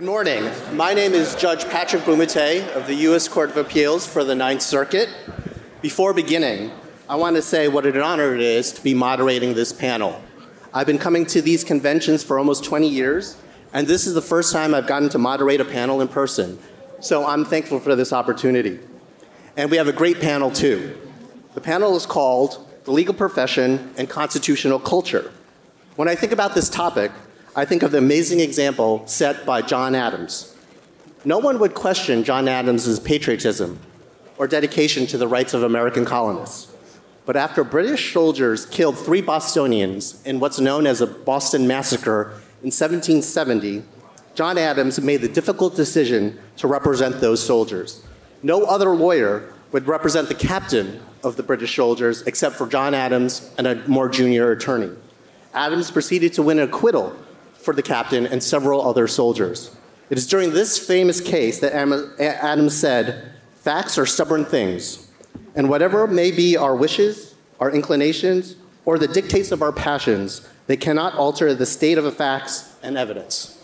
Good morning. My name is Judge Patrick Bumatay of the U.S. Court of Appeals for the Ninth Circuit. Before beginning, I want to say what an honor it is to be moderating this panel. I've been coming to these conventions for almost 20 years, and this is the first time I've gotten to moderate a panel in person. So I'm thankful for this opportunity. And we have a great panel, too. The panel is called The Legal Profession and Constitutional Culture. When I think about this topic, I think of the amazing example set by John Adams. No one would question John Adams' patriotism or dedication to the rights of American colonists. But after British soldiers killed three Bostonians in what's known as the Boston Massacre in 1770, John Adams made the difficult decision to represent those soldiers. No other lawyer would represent the captain of the British soldiers except for John Adams and a more junior attorney. Adams proceeded to win an acquittal for the captain and several other soldiers. It is during this famous case that Adams said, Facts are stubborn things, and whatever may be our wishes, our inclinations, or the dictates of our passions, they cannot alter the state of the facts and evidence.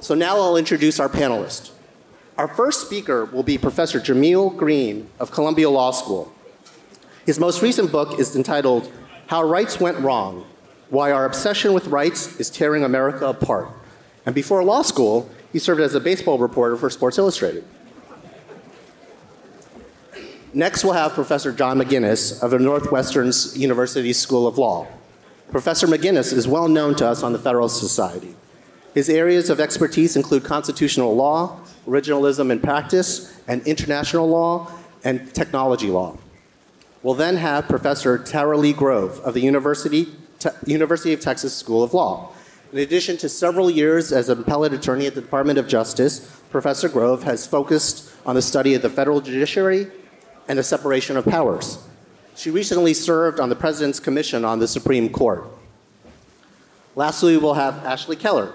So now I'll introduce our panelists. Our first speaker will be Professor Jamal Greene of Columbia Law School. His most recent book is entitled How Rights Went Wrong why our obsession with rights is tearing America apart. And before law school, he served as a baseball reporter for Sports Illustrated. Next, we'll have Professor John McGinnis of the Northwestern University School of Law. Professor McGinnis is well known to us on the Federalist Society. His areas of expertise include constitutional law, originalism in practice, and international law and technology law. We'll then have Professor Tara Leigh Grove of the University te- University of Texas School of Law. In addition to several years as an appellate attorney at the Department of Justice, Professor Grove has focused on the study of the federal judiciary and the separation of powers. She recently served on the President's Commission on the Supreme Court. Lastly, we'll have Ashley Keller.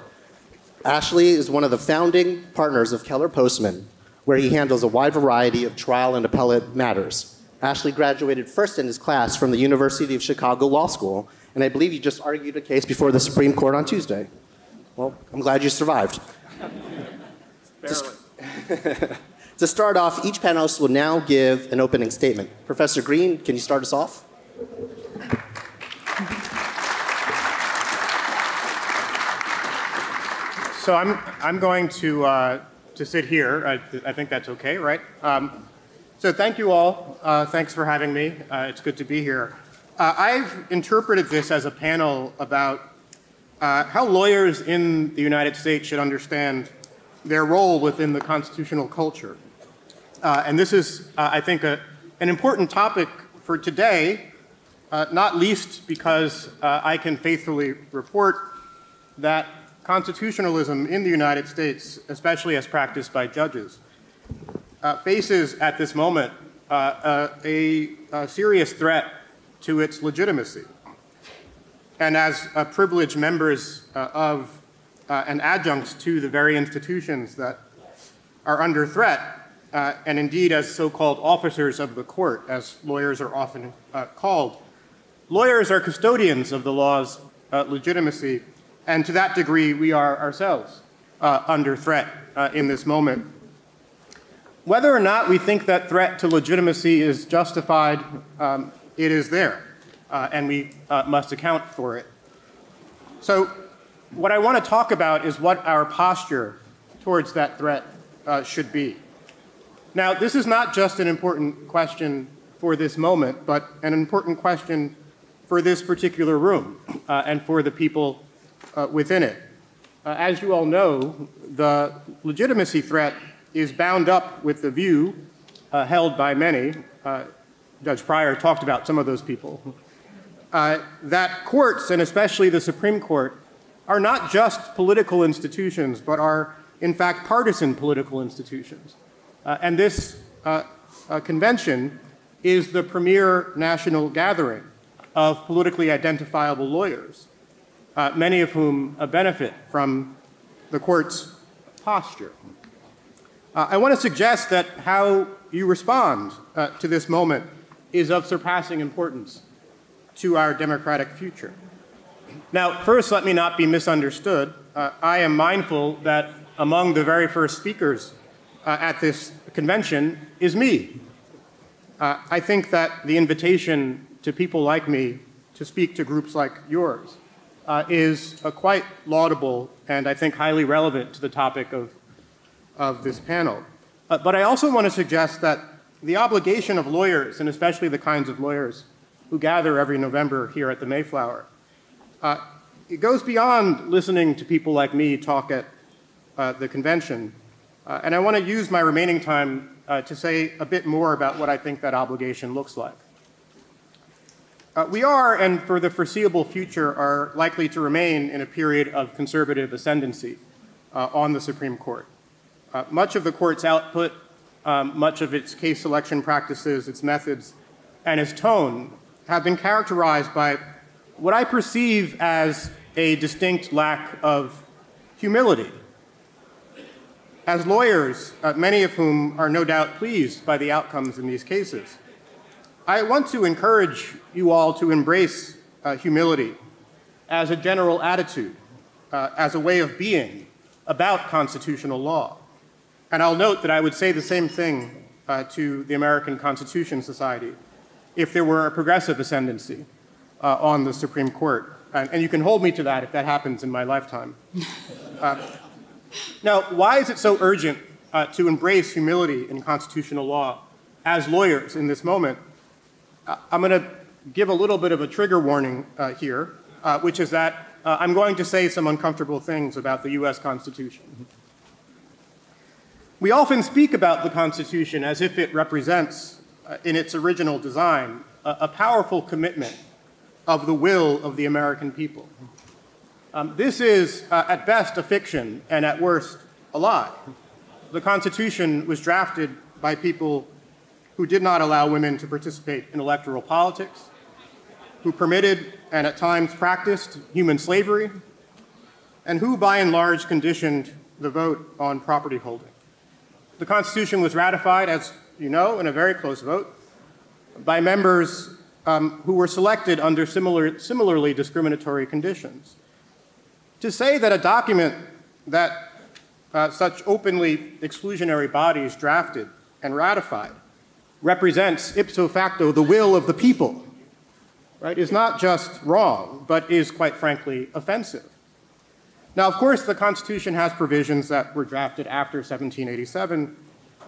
Ashley is one of the founding partners of Keller Postman, where he handles a wide variety of trial and appellate matters. Ashley graduated first in his class from the University of Chicago Law School and I believe you just argued a case before the Supreme Court on Tuesday. Well, I'm glad you survived. to start off, each panelist will now give an opening statement. Professor Greene, can you start us off? So I'm, I'm going to, uh, to sit here. I, I, think that's okay, right? Um, so thank you all. Uh, thanks for having me. Uh, it's good to be here. Uh, I've interpreted this as a panel about uh, how lawyers in the United States should understand their role within the constitutional culture. Uh, and this is, uh, I think, a, an important topic for today, uh, not least because uh, I can faithfully report that constitutionalism in the United States, especially as practiced by judges, faces at this moment a, a serious threat to its legitimacy. And as uh, privileged members uh, of uh, and adjuncts to the very institutions that are under threat, uh, and indeed as so called officers of the court, as lawyers are often uh, called, lawyers are custodians of the law's uh, legitimacy, and to that degree, we are ourselves under threat in this moment. Whether or not we think that threat to legitimacy is justified um, it is there, uh, and we uh, must account for it. So, what I want to talk about is what our posture towards that threat uh, should be. Now, this is not just an important question for this moment, but an important question for this particular room uh, and for the people uh, within it. Uh, as you all know, the legitimacy threat is bound up with the view held by many Judge Pryor talked about some of those people, uh, that courts, and especially the Supreme Court, are not just political institutions, but are, in fact, partisan political institutions. Uh, and this uh, uh convention is the premier national gathering of politically identifiable lawyers, uh, many of whom uh, benefit from the court's posture. I want to suggest that how you respond to this moment is of surpassing importance to our democratic future. Now, first, let me not be misunderstood. Uh, I am mindful that among the very first speakers uh, at this convention is me. Uh, I think that the invitation to people like me to speak to groups like yours uh, is quite laudable and I think highly relevant to the topic of, of this panel. Uh, but I also want to suggest that the obligation of lawyers, and especially the kinds of lawyers who gather every November here at the Mayflower, uh, it goes beyond listening to people like me talk at uh, the convention. Uh, and I want to use my remaining time uh, to say a bit more about what I think that obligation looks like. Uh, we are, and for the foreseeable future, are likely to remain in a period of conservative ascendancy uh, on the Supreme Court. Much of the court's output, um, much of its case selection practices, its methods, and its tone have been characterized by what I perceive as a distinct lack of humility. As lawyers, uh, many of whom are no doubt pleased by the outcomes in these cases, I want to encourage you all to embrace uh, humility as a general attitude, uh, as a way of being about constitutional law. And I'll note that I would say the same thing uh, to the American Constitution Society if there were a progressive ascendancy uh, on the Supreme Court. And, and, you can hold me to that if that happens in my lifetime. Uh, now, why is it so urgent uh, to embrace humility in constitutional law as lawyers in this moment? I'm going to give a little bit of a trigger warning uh, here, uh, which is that uh, I'm going to say some uncomfortable things about the U.S. Constitution. We often speak about the Constitution as if it represents, uh, in its original design, a, a, powerful commitment of the will of the American people. Um, this is, uh, at best, a fiction, and at worst, a lie. The Constitution was drafted by people who did not allow women to participate in electoral politics, who permitted and at times practiced human slavery, and who by and large conditioned the vote on property holding. The Constitution was ratified, as you know, in a very close vote by members um, who were selected under similar, similarly discriminatory conditions. To say that a document that uh, such openly exclusionary bodies drafted and ratified represents ipso facto the will of the people, right, is not just wrong, but is quite frankly offensive. Now, of course, the Constitution has provisions that were drafted after 1787,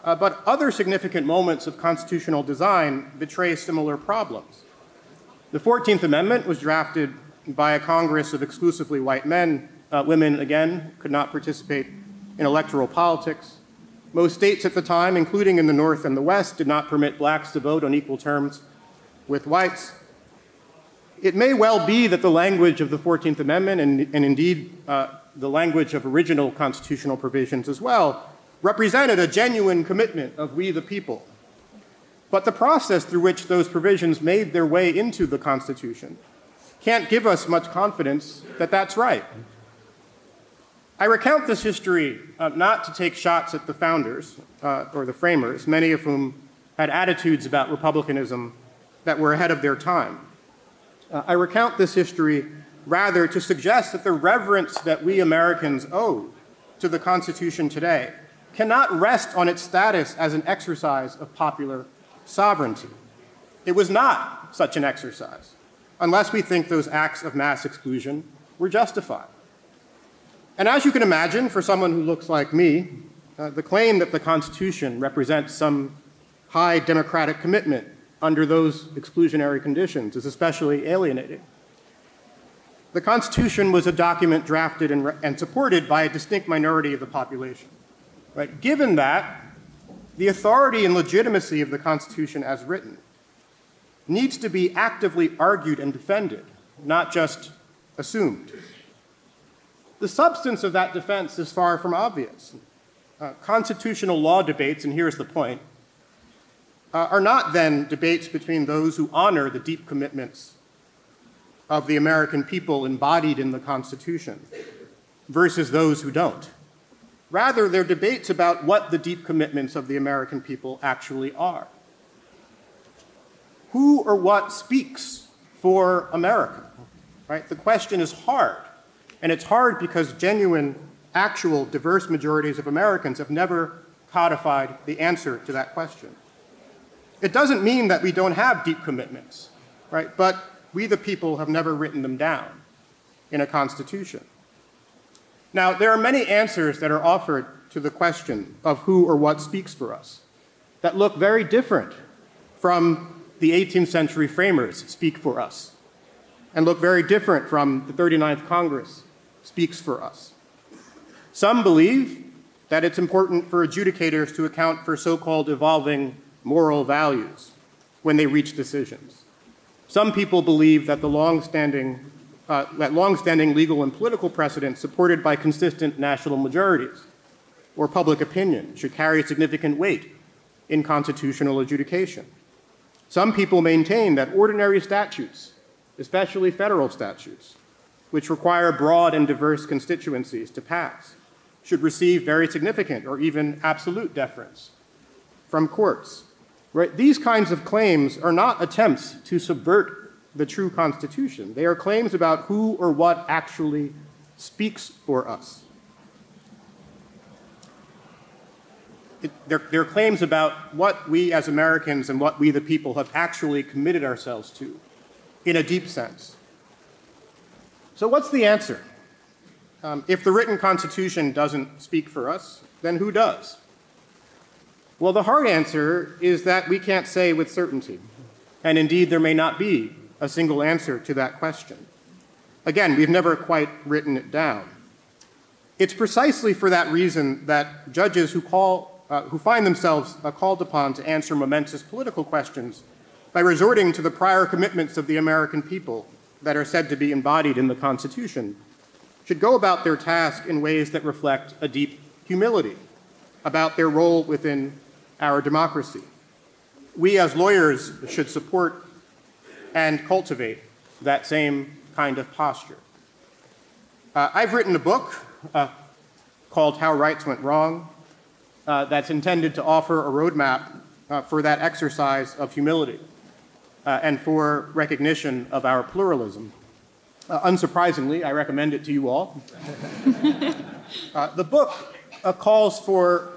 uh, but other significant moments of constitutional design betray similar problems. The 14th Amendment was drafted by a Congress of exclusively white men. Uh, women, again, could not participate in electoral politics. Most states at the time, including in the North and the West, did not permit blacks to vote on equal terms with whites. It may well be that the language of the 14th Amendment, and, and indeed uh, the language of original constitutional provisions as well, represented a genuine commitment of we the people. But the process through which those provisions made their way into the Constitution can't give us much confidence that that's right. I recount this history uh, not to take shots at the founders uh, or the framers, many of whom had attitudes about republicanism that were ahead of their time. Uh, I recount this history rather to suggest that the reverence that we Americans owe to the Constitution today cannot rest on its status as an exercise of popular sovereignty. It was not such an exercise, unless we think those acts of mass exclusion were justified. And as you can imagine, for someone who looks like me, uh, the claim that the Constitution represents some high democratic commitment under those exclusionary conditions is especially alienating. The Constitution was a document drafted and, and supported by a distinct minority of the population. Right? Given that, the authority and legitimacy of the Constitution as written needs to be actively argued and defended, not just assumed. The substance of that defense is far from obvious. Uh, constitutional law debates, and here's the point, uh, are not then debates between those who honor the deep commitments of the American people embodied in the Constitution versus those who don't. Rather, they're debates about what the deep commitments of the American people actually are. Who or what speaks for America? right? The question is hard. And it's hard because genuine, actual, diverse majorities of Americans have never codified the answer to that question. It doesn't mean that we don't have deep commitments, right? But we, the people, have never written them down in a constitution. Now, there are many answers that are offered to the question of who or what speaks for us that look very different from the 18th century framers speak for us and look very different from the 39th Congress speaks for us. Some believe that it's important for adjudicators to account for so called evolving moral values when they reach decisions. Some people believe that the long-standing, uh, that long-standing legal and political precedent supported by consistent national majorities or public opinion should carry significant weight in constitutional adjudication. Some people maintain that ordinary statutes, especially federal statutes, which require broad and diverse constituencies to pass, should receive very significant or even absolute deference from courts. Right? These kinds of claims are not attempts to subvert the true Constitution. They are claims about who or what actually speaks for us. It, they're, they're claims about what we as Americans and what we the people have actually committed ourselves to in a deep sense. So, what's the answer? Um, if the written Constitution doesn't speak for us, then who does? Well, the hard answer is that we can't say with certainty. And indeed, there may not be a single answer to that question. Again, we've never quite written it down. It's precisely for that reason that judges who, call, uh, who find themselves uh, called upon to answer momentous political questions by resorting to the prior commitments of the American people that are said to be embodied in the Constitution should go about their task in ways that reflect a deep humility about their role within our democracy. We as lawyers should support and cultivate that same kind of posture. Uh, I've written a book uh, called How Rights Went Wrong uh, that's intended to offer a roadmap uh, for that exercise of humility uh, and for recognition of our pluralism. Uh, unsurprisingly, I recommend it to you all. the book calls for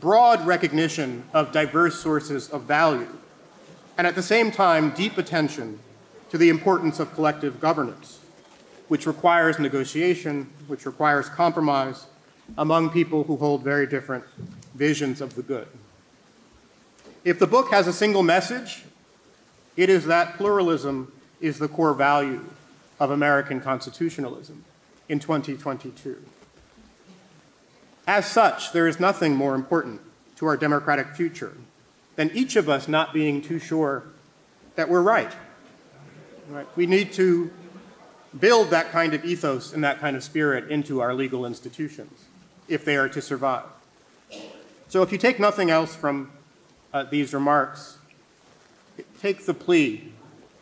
broad recognition of diverse sources of value, and at the same time, deep attention to the importance of collective governance, which requires negotiation, which requires compromise among people who hold very different visions of the good. If the book has a single message, it is that pluralism is the core value of American constitutionalism in 2022. As such, there is nothing more important to our democratic future than each of us not being too sure that we're right. right. We need to build that kind of ethos and that kind of spirit into our legal institutions if they are to survive. So, if you take nothing else from uh, these remarks, take the plea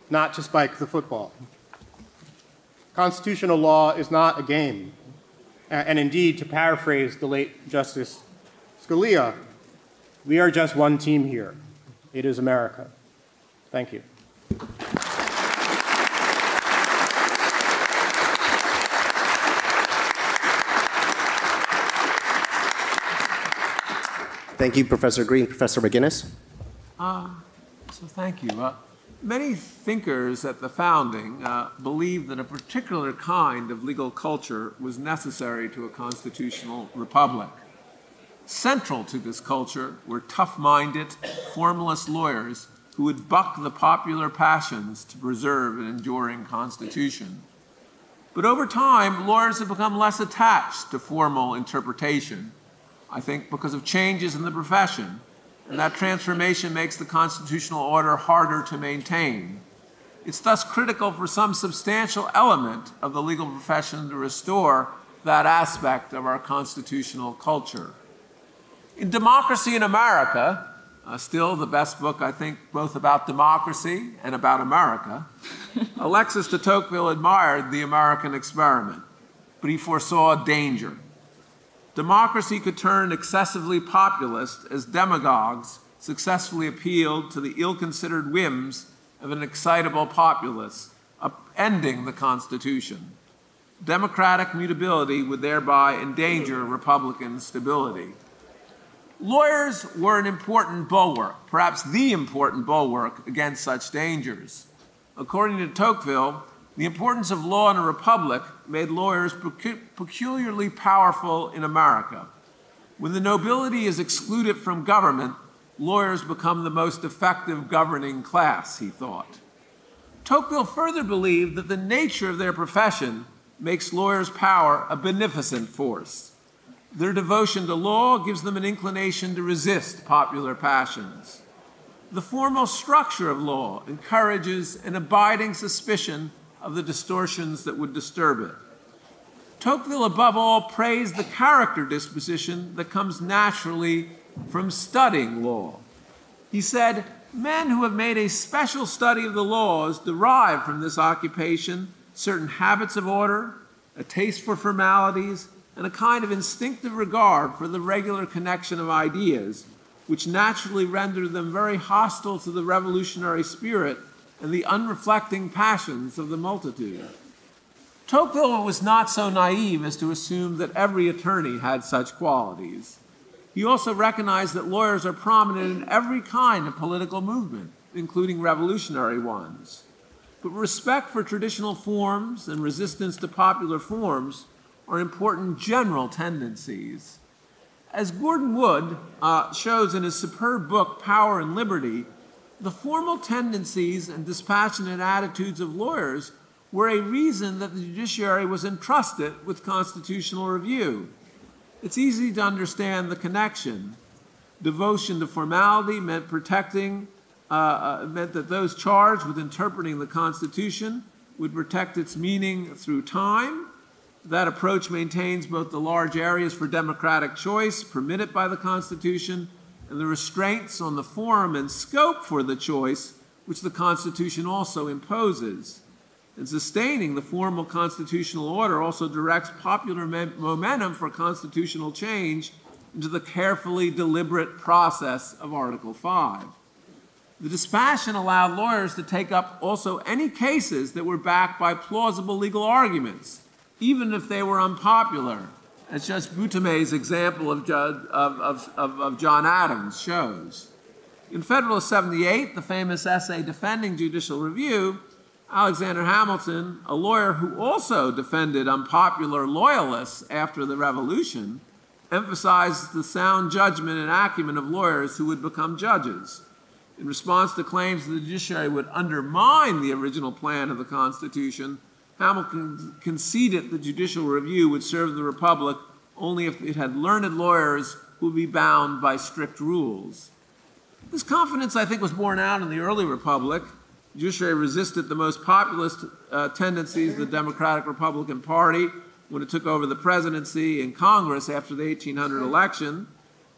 not to spike the football. Constitutional law is not a game. And indeed, to paraphrase the late Justice Scalia, we are just one team here. It is America. Thank you. Thank you, Professor Greene. Professor McGinnis? Uh, so thank you. Uh, Many thinkers at the founding uh, believed that a particular kind of legal culture was necessary to a constitutional republic. Central to this culture were tough minded, formalist lawyers who would buck the popular passions to preserve an enduring constitution. But over time, lawyers have become less attached to formal interpretation, I think because of changes in the profession and that transformation makes the constitutional order harder to maintain. It's thus critical for some substantial element of the legal profession to restore that aspect of our constitutional culture. In Democracy in America, uh, still the best book, I think, both about democracy and about America, Alexis de Tocqueville admired the American experiment, but he foresaw danger. Democracy could turn excessively populist as demagogues successfully appealed to the ill considered whims of an excitable populace, upending the Constitution. Democratic mutability would thereby endanger Republican stability. Lawyers were an important bulwark, perhaps the important bulwark against such dangers. According to Tocqueville, the importance of law in a republic made lawyers peculiarly powerful in America. When the nobility is excluded from government, lawyers become the most effective governing class, he thought. Tocqueville further believed that the nature of their profession makes lawyers' power a beneficent force. Their devotion to law gives them an inclination to resist popular passions. The formal structure of law encourages an abiding suspicion of the distortions that would disturb it. Tocqueville, above all, praised the character disposition that comes naturally from studying law. He said, Men who have made a special study of the laws derive from this occupation certain habits of order, a taste for formalities, and a kind of instinctive regard for the regular connection of ideas, which naturally render them very hostile to the revolutionary spirit and the unreflecting passions of the multitude. Tocqueville was not so naive as to assume that every attorney had such qualities. He also recognized that lawyers are prominent in every kind of political movement, including revolutionary ones. But respect for traditional forms and resistance to popular forms are important general tendencies. As Gordon Wood uh, shows in his superb book, Power and Liberty, the formal tendencies and dispassionate attitudes of lawyers were a reason that the judiciary was entrusted with constitutional review. It's easy to understand the connection. Devotion to formality meant protecting, uh, uh, meant that those charged with interpreting the Constitution would protect its meaning through time. That approach maintains both the large areas for democratic choice permitted by the Constitution and the restraints on the form and scope for the choice, which the Constitution also imposes. And sustaining the formal constitutional order also directs popular momentum for constitutional change into the carefully deliberate process of Article 5. The dispassion allowed lawyers to take up also any cases that were backed by plausible legal arguments, even if they were unpopular, as just Bumatay's example of, of, of, of, John Adams shows. In Federalist 78, the famous essay defending judicial review, Alexander Hamilton, a lawyer who also defended unpopular loyalists after the Revolution, emphasized the sound judgment and acumen of lawyers who would become judges. In response to claims that the judiciary would undermine the original plan of the Constitution, Hamilton conceded that judicial review would serve the Republic only if it had learned lawyers who would be bound by strict rules. This confidence, I think, was borne out in the early Republic. Judiciary resisted the most populist uh, tendencies of the Democratic Republican Party when it took over the presidency and Congress after the 1800 election.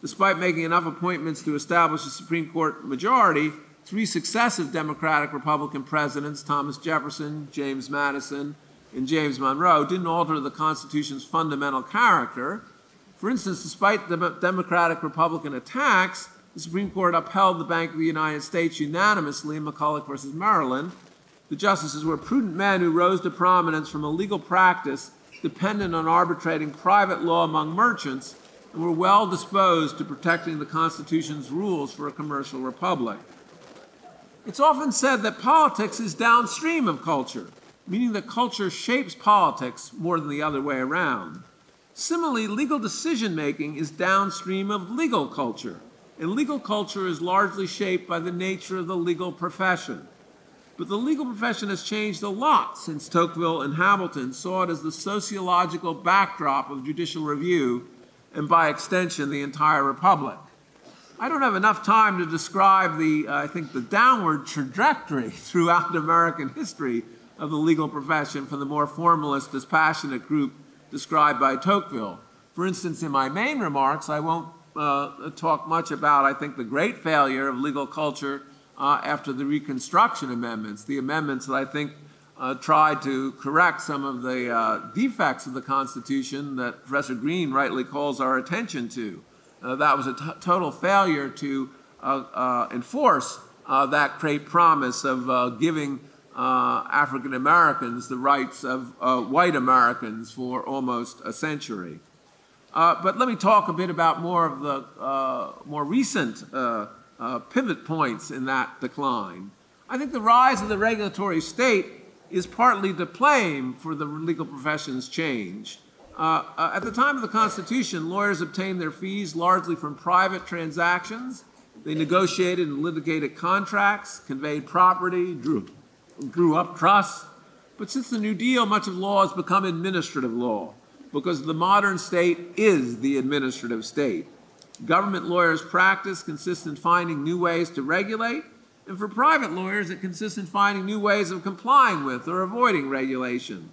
Despite making enough appointments to establish a Supreme Court majority, three successive Democratic Republican presidents, Thomas Jefferson, James Madison, and James Monroe, didn't alter the Constitution's fundamental character. For instance, despite the Democratic Republican attacks, the Supreme Court upheld the Bank of the United States unanimously in McCulloch versus Maryland. The justices were prudent men who rose to prominence from a legal practice dependent on arbitrating private law among merchants and were well disposed to protecting the Constitution's rules for a commercial republic. It's often said that politics is downstream of culture, meaning that culture shapes politics more than the other way around. Similarly, legal decision making is downstream of legal culture, and legal culture is largely shaped by the nature of the legal profession. But the legal profession has changed a lot since Tocqueville and Hamilton saw it as the sociological backdrop of judicial review, and by extension, the entire republic. I don't have enough time to describe the, uh, I think, the downward trajectory throughout American history of the legal profession from the more formalist, dispassionate group described by Tocqueville. For instance, in my main remarks, I won't uh, talk much about, I think, the great failure of legal culture uh, after the Reconstruction Amendments, the amendments that I think uh, tried to correct some of the uh, defects of the Constitution that Professor Greene rightly calls our attention to. Uh, that was a total failure to uh, uh, enforce that great promise of giving uh, African Americans the rights of uh, white Americans for almost a century. Uh, but let me talk a bit about more of the uh, more recent uh, uh, pivot points in that decline. I think the rise of the regulatory state is partly to blame for the legal profession's change. Uh, uh, at the time of the Constitution, lawyers obtained their fees largely from private transactions. They negotiated and litigated contracts, conveyed property, drew, drew up trusts. But since the New Deal, much of law has become administrative law because the modern state is the administrative state. Government lawyers' practice consists in finding new ways to regulate, and for private lawyers, it consists in finding new ways of complying with or avoiding regulation.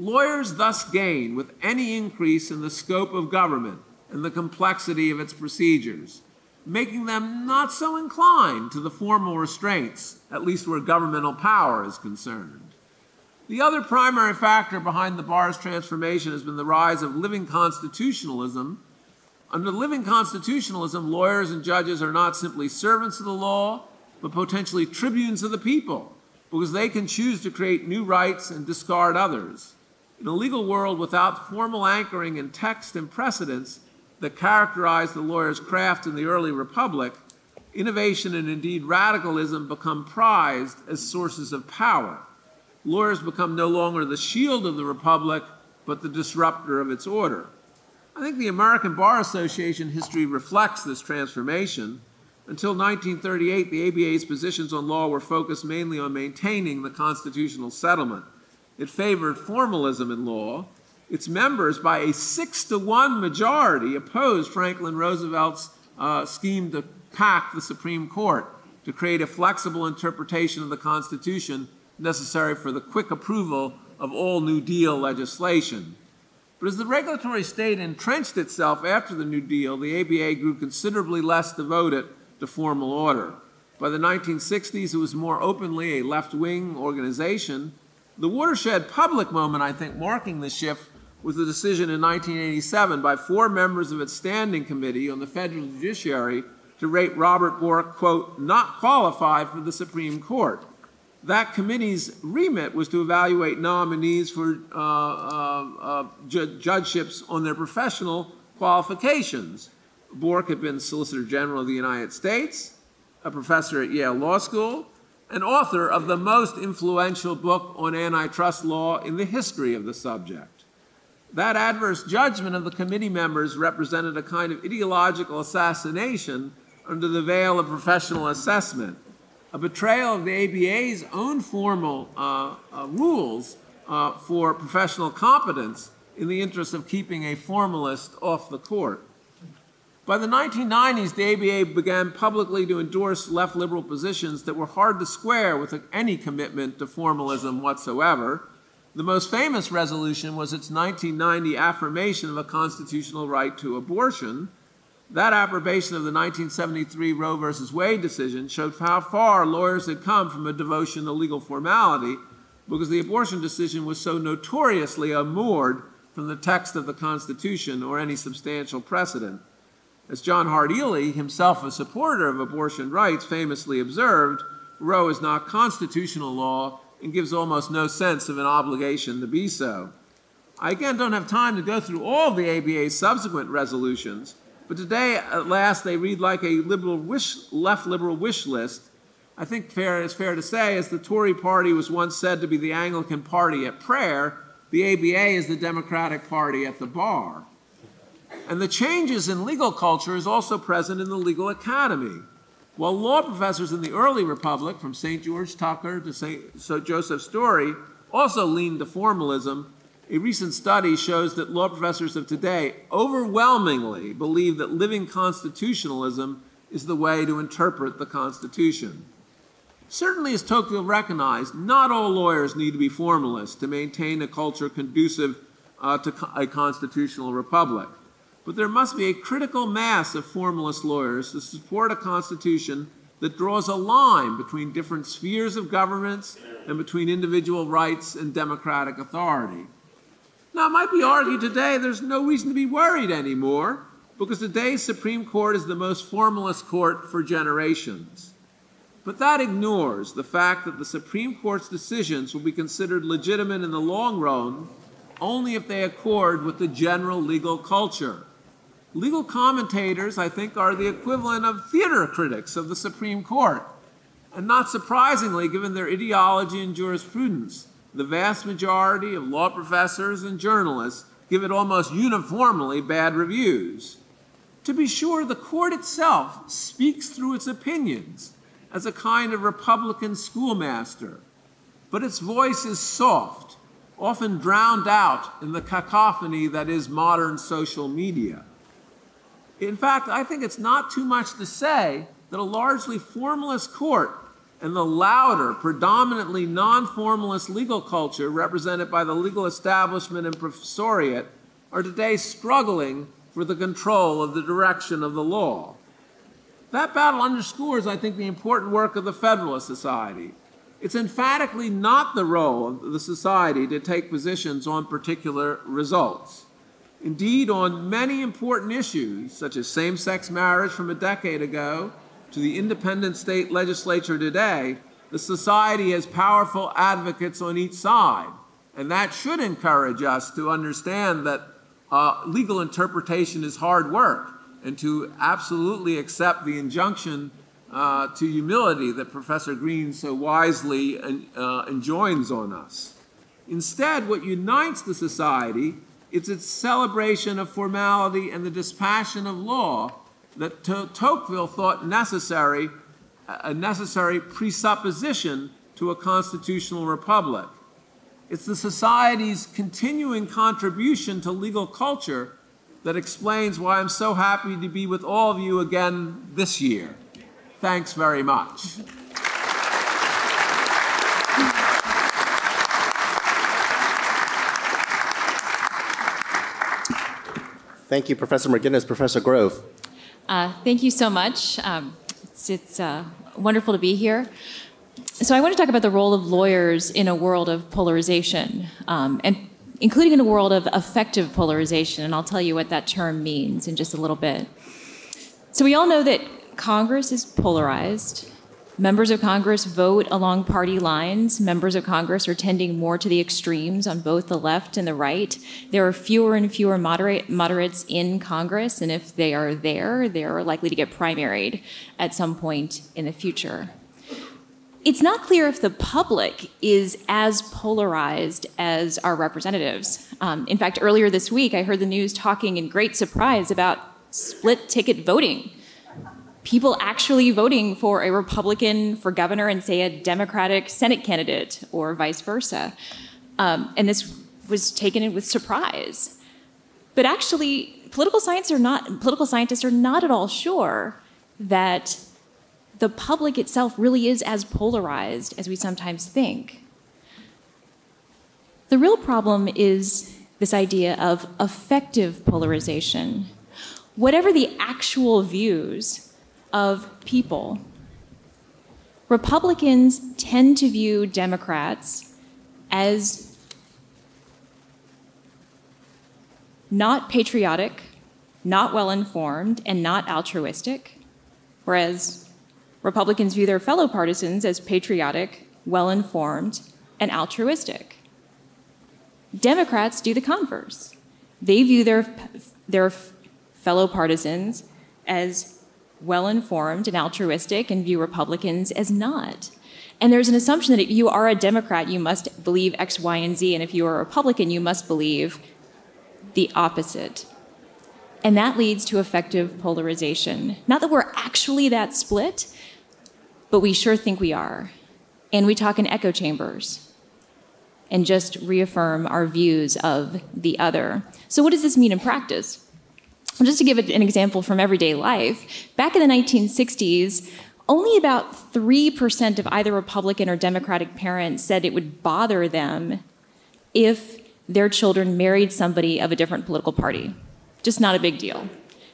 Lawyers thus gain with any increase in the scope of government and the complexity of its procedures, making them not so inclined to the formal restraints, at least where governmental power is concerned. The other primary factor behind the bar's transformation has been the rise of living constitutionalism. Under living constitutionalism, lawyers and judges are not simply servants of the law, but potentially tribunes of the people, because they can choose to create new rights and discard others. In a legal world without formal anchoring in text and precedents that characterized the lawyer's craft in the early republic, innovation and indeed radicalism become prized as sources of power. Lawyers become no longer the shield of the republic, but the disruptor of its order. I think the American Bar Association history reflects this transformation. Until 1938, the ABA's positions on law were focused mainly on maintaining the constitutional settlement. It favored formalism in law. Its members, by a six to one majority, opposed Franklin Roosevelt's uh, scheme to pack the Supreme Court to create a flexible interpretation of the Constitution necessary for the quick approval of all New Deal legislation. But as the regulatory state entrenched itself after the New Deal, the ABA grew considerably less devoted to formal order. By the 1960s, it was more openly a left wing organization the watershed public moment, I think, marking the shift was the decision in 1987 by four members of its standing committee on the federal judiciary to rate Robert Bork, quote, not qualified for the Supreme Court. That committee's remit was to evaluate nominees for uh, uh, uh, ju- judgeships on their professional qualifications. Bork had been Solicitor General of the United States, a professor at Yale Law School, an author of the most influential book on antitrust law in the history of the subject. That adverse judgment of the committee members represented a kind of ideological assassination under the veil of professional assessment, a betrayal of the ABA's own formal uh, uh, rules uh, for professional competence in the interest of keeping a formalist off the court. By the 1990s, the ABA began publicly to endorse left liberal positions that were hard to square with any commitment to formalism whatsoever. The most famous resolution was its 1990 affirmation of a constitutional right to abortion. That approbation of the 1973 Roe v. Wade decision showed how far lawyers had come from a devotion to legal formality because the abortion decision was so notoriously unmoored from the text of the Constitution or any substantial precedent. As John Hart Ely, himself a supporter of abortion rights, famously observed, Roe is not constitutional law and gives almost no sense of an obligation to be so. I again don't have time to go through all the ABA's subsequent resolutions, but today, at last, they read like a liberal wish, left liberal wish list. I think fair, it's fair to say, as the Tory party was once said to be the Anglican party at prayer, the ABA is the Democratic Party at the bar. And the changes in legal culture is also present in the legal academy. While law professors in the early republic, from St. George Tucker to St. Joseph Story, also leaned to formalism, a recent study shows that law professors of today overwhelmingly believe that living constitutionalism is the way to interpret the Constitution. Certainly, as Tocqueville recognized, not all lawyers need to be formalists to maintain a culture conducive uh, to a constitutional republic. But there must be a critical mass of formalist lawyers to support a constitution that draws a line between different spheres of governments and between individual rights and democratic authority. Now, it might be argued today there's no reason to be worried anymore because today's Supreme Court is the most formalist court for generations. But that ignores the fact that the Supreme Court's decisions will be considered legitimate in the long run only if they accord with the general legal culture. Legal commentators, I think, are the equivalent of theater critics of the Supreme Court. And not surprisingly, given their ideology and jurisprudence, the vast majority of law professors and journalists give it almost uniformly bad reviews. To be sure, the court itself speaks through its opinions as a kind of Republican schoolmaster, but its voice is soft, often drowned out in the cacophony that is modern social media. In fact, I think it's not too much to say that a largely formalist court and the louder, predominantly non formalist legal culture represented by the legal establishment and professoriate are today struggling for the control of the direction of the law. That battle underscores, I think, the important work of the Federalist Society. It's emphatically not the role of the Society to take positions on particular results. Indeed, on many important issues, such as same sex marriage from a decade ago to the independent state legislature today, the Society has powerful advocates on each side. And that should encourage us to understand that uh, legal interpretation is hard work and to absolutely accept the injunction uh, to humility that Professor Greene so wisely uh, enjoins on us. Instead, what unites the society is its celebration of formality and the dispassion of law that Tocqueville thought necessary, a necessary presupposition to a constitutional republic. It's the society's continuing contribution to legal culture that explains why I'm so happy to be with all of you again this year. Thanks very much. Thank you, Professor McGinnis. Professor Grove. Uh, thank you so much. Um, it's, it's uh, wonderful to be here. So, I want to talk about the role of lawyers in a world of polarization, um, and including in a world of affective polarization. And I'll tell you what that term means in just a little bit. So, we all know that Congress is polarized. Members of Congress vote along party lines. Members of Congress are tending more to the extremes on both the left and the right. There are fewer and fewer moderate, moderates in Congress, and if they are there, they're likely to get primaried at some point in the future. It's not clear if the public is as polarized as our representatives. Um, in fact, earlier this week, I heard the news talking in great surprise about split ticket voting people actually voting for a Republican for governor and, say, a Democratic Senate candidate or vice versa. Um, and this was taken with surprise. But actually, political science are not political scientists are not at all sure that the public itself really is as polarized as we sometimes think. The real problem is this idea of affective polarization. Whatever the actual views of people. Republicans tend to view Democrats as not patriotic, not well informed, and not altruistic, whereas Republicans view their fellow partisans as patriotic, well informed, and altruistic. Democrats do the converse. They view their, their fellow partisans as well informed and altruistic and view Republicans as not. And there's an assumption that if you are a Democrat, you must believe X, Y, and Z, and if you are a Republican, you must believe the opposite. And that leads to affective polarization. Not that we're actually that split, but we sure think we are. And we talk in echo chambers and just reaffirm our views of the other. So, what does this mean in practice? Just to give an example from everyday life, back in the 1960s, only about 3% of either Republican or Democratic parents said it would bother them if their children married somebody of a different political party. Just not a big deal.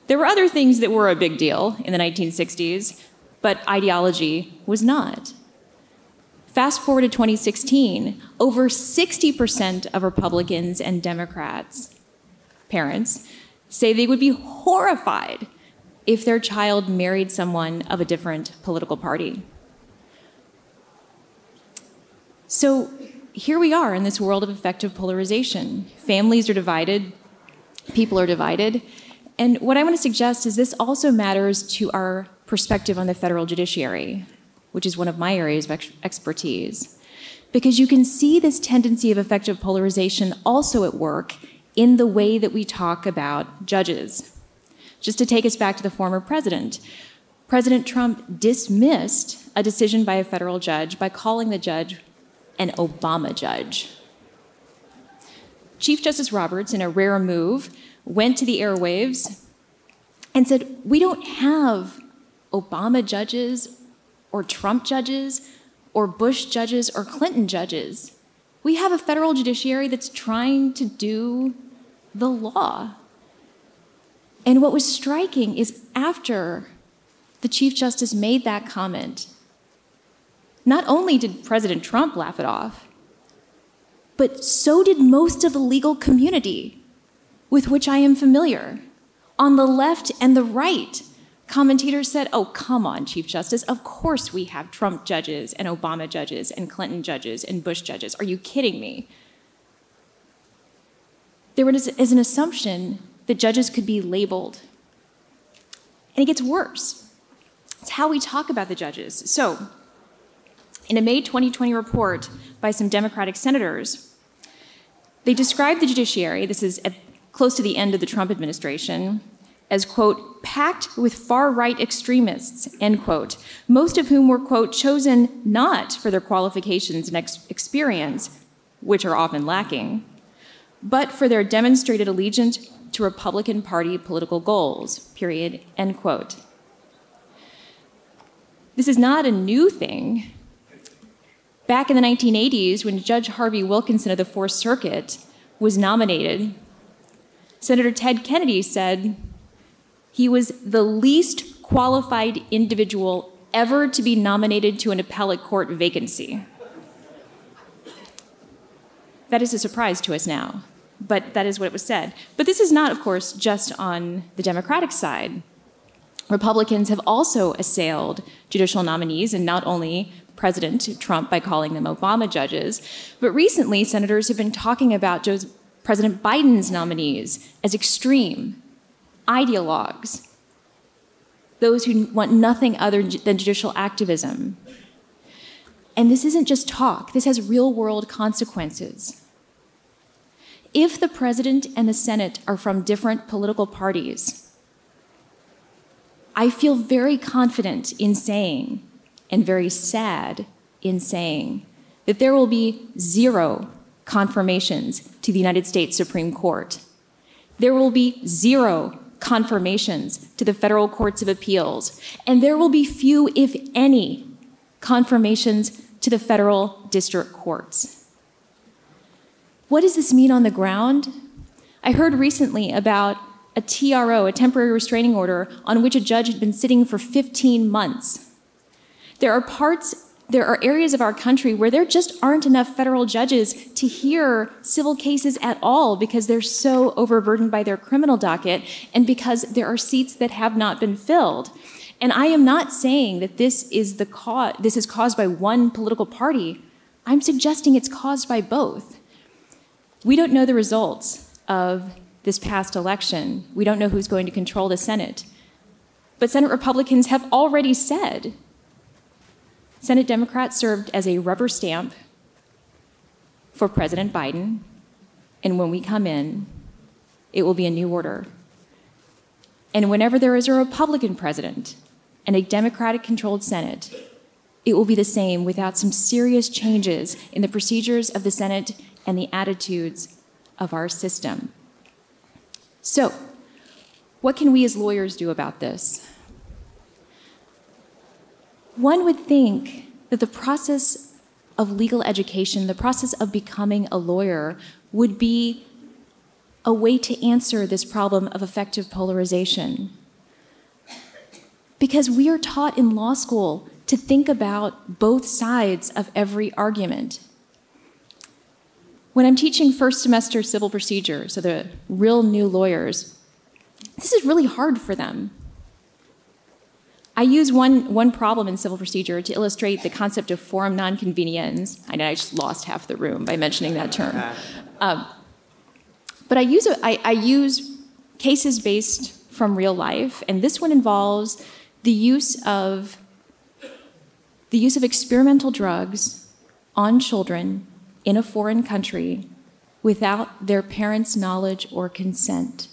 There were other things that were a big deal in the 1960s, but ideology was not. Fast forward to 2016, over 60% of Republicans and Democrats, parents, say they would be horrified if their child married someone of a different political party. So here we are in this world of affective polarization. Families are divided, people are divided. And what I want to suggest is this also matters to our perspective on the federal judiciary, which is one of my areas of ex- expertise. Because you can see this tendency of affective polarization also at work in the way that we talk about judges. Just to take us back to the former president, President Trump dismissed a decision by a federal judge by calling the judge an Obama judge. Chief Justice Roberts, in a rare move, went to the airwaves and said, We don't have Obama judges or Trump judges or Bush judges or Clinton judges. We have a federal judiciary that's trying to do the law. And what was striking is after the Chief Justice made that comment, not only did President Trump laugh it off, but so did most of the legal community with which I am familiar. On the left and the right, commentators said, Oh, come on, Chief Justice. Of course we have Trump judges and Obama judges and Clinton judges and Bush judges. Are you kidding me? There was an assumption that judges could be labeled. And it gets worse. It's how we talk about the judges. So, in a May 2020 report by some Democratic senators, they described the judiciary, this is at, close to the end of the Trump administration, as, quote, packed with far right extremists, end quote, most of whom were, quote, chosen not for their qualifications and ex- experience, which are often lacking, but for their demonstrated allegiance to Republican Party political goals, period, end quote. This is not a new thing. Back in the 1980s, when Judge Harvie Wilkinson of the Fourth Circuit was nominated, Senator Ted Kennedy said he was the least qualified individual ever to be nominated to an appellate court vacancy. That is a surprise to us now, but that is what it was said. But this is not, of course, just on the Democratic side. Republicans have also assailed judicial nominees, and not only President Trump by calling them Obama judges, but recently senators have been talking about President Biden's nominees as extreme, ideologues, those who want nothing other than judicial activism. And this isn't just talk, this has real world consequences. If the president and the Senate are from different political parties, I feel very confident in saying, and very sad in saying, that there will be zero confirmations to the United States Supreme Court. There will be zero confirmations to the federal courts of appeals, and there will be few, if any, confirmations to the federal district courts. What does this mean on the ground? I heard recently about a TRO, a temporary restraining order, on which a judge had been sitting for 15 months. There are parts, there are areas of our country where there just aren't enough federal judges to hear civil cases at all because they're so overburdened by their criminal docket and because there are seats that have not been filled. And I am not saying that this is the cause, this is caused by one political party. I'm suggesting it's caused by both. We don't know the results of this past election. We don't know who's going to control the Senate. But Senate Republicans have already said Senate Democrats served as a rubber stamp for President Biden, and when we come in, it will be a new order. And whenever there is a Republican president and a Democratic controlled Senate, it will be the same without some serious changes in the procedures of the Senate and the attitudes of our system. So, what can we as lawyers do about this? One would think that the process of legal education, the process of becoming a lawyer, would be a way to answer this problem of affective polarization. Because we are taught in law school to think about both sides of every argument. When I'm teaching first semester civil procedure, so the real new lawyers, this is really hard for them. I use one, one problem in civil procedure to illustrate the concept of forum non conveniens. I know I just lost half the room by mentioning that term. Um, but I use, a, I, I use cases based from real life, and this one involves the use of the use of experimental drugs on children in a foreign country without their parents' knowledge or consent.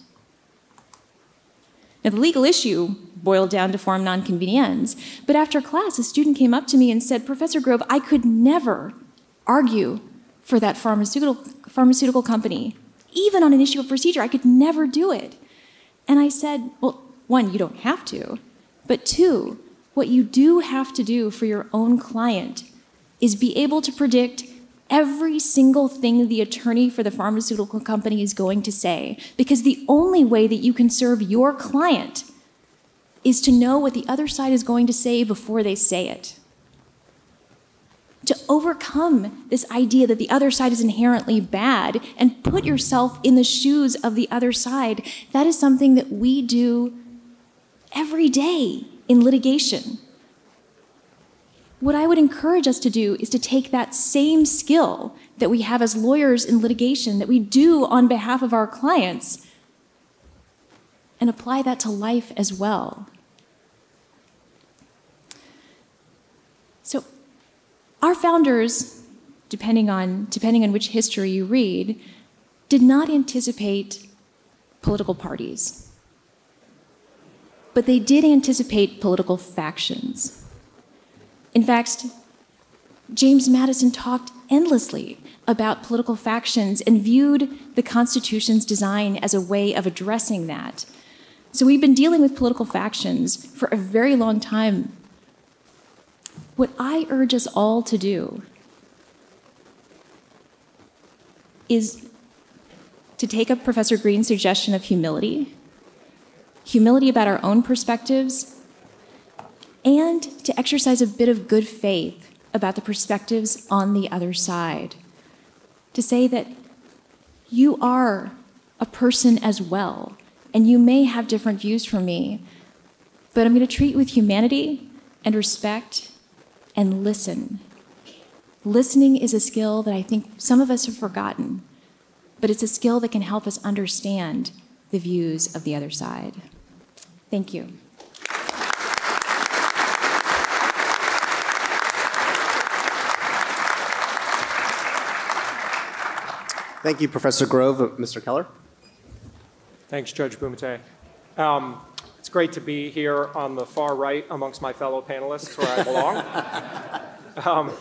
Now, the legal issue boiled down to forum non conveniens, but after class, a student came up to me and said, Professor Grove, I could never argue for that pharmaceutical, pharmaceutical company. Even on an issue of procedure, I could never do it. And I said, Well, one, you don't have to, but two, what you do have to do for your own client is be able to predict every single thing the attorney for the pharmaceutical company is going to say. Because the only way that you can serve your client is to know what the other side is going to say before they say it. To overcome this idea that the other side is inherently bad and put yourself in the shoes of the other side, that is something that we do every day in litigation. What I would encourage us to do is to take that same skill that we have as lawyers in litigation, that we do on behalf of our clients, and apply that to life as well. So, our founders, depending on, depending on which history you read, did not anticipate political parties but they did anticipate political factions. In fact, James Madison talked endlessly about political factions and viewed the Constitution's design as a way of addressing that. So we've been dealing with political factions for a very long time. What I urge us all to do is to take up Professor Greene's suggestion of humility humility about our own perspectives, and to exercise a bit of good faith about the perspectives on the other side. To say that you are a person as well, and you may have different views from me, but I'm going to treat you with humanity and respect and listen. Listening is a skill that I think some of us have forgotten, but it's a skill that can help us understand the views of the other side. Thank you. Thank you, Professor Grove. Uh, Mr. Keller? Thanks, Judge Bumatay. Um, it's great to be here on the far right amongst my fellow panelists where I belong. um,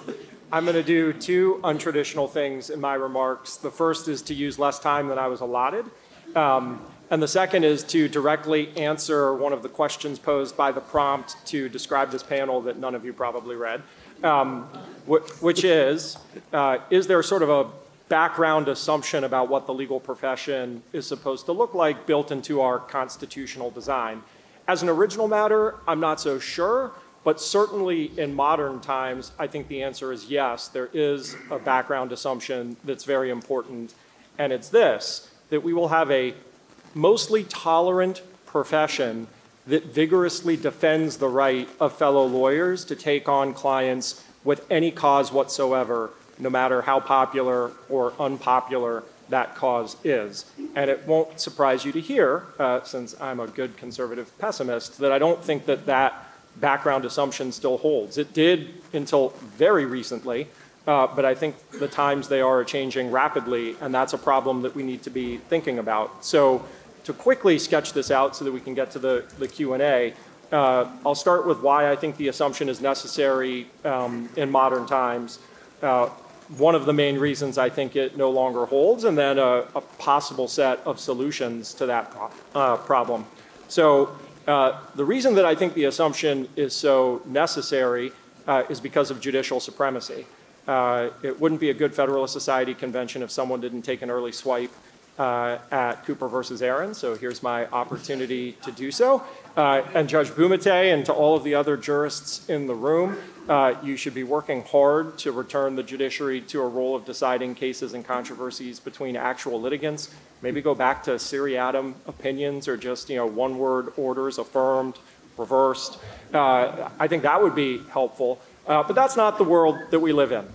I'm going to do two untraditional things in my remarks. The first is to use less time than I was allotted. Um, and the second is to directly answer one of the questions posed by the prompt to describe this panel that none of you probably read, um, which is, uh, is there sort of a background assumption about what the legal profession is supposed to look like built into our constitutional design? As an original matter, I'm not so sure, but certainly in modern times, I think the answer is yes. There is a background assumption that's very important, and it's this that we will have a mostly tolerant profession that vigorously defends the right of fellow lawyers to take on clients with any cause whatsoever, no matter how popular or unpopular that cause is. And it won't surprise you to hear, uh, since I'm a good conservative pessimist, that I don't think that that background assumption still holds. It did until very recently, uh, but I think the times they are changing rapidly, and that's a problem that we need to be thinking about. So to quickly sketch this out so that we can get to the, the Q&A, uh, I'll start with why I think the assumption is necessary um, in modern times. Uh, one of the main reasons I think it no longer holds, and then a, a possible set of solutions to that pro uh, problem. So uh, the reason that I think the assumption is so necessary uh, is because of judicial supremacy. Uh, it wouldn't be a good Federalist Society convention if someone didn't take an early swipe uh, at Cooper versus Aaron, so here's my opportunity to do so. Uh, and Judge Bumatay and to all of the other jurists in the room, uh, you should be working hard to return the judiciary to a role of deciding cases and controversies between actual litigants. Maybe go back to seriatim opinions or just you know one-word orders affirmed, reversed. Uh, I think that would be helpful. Uh, but that's not the world that we live in.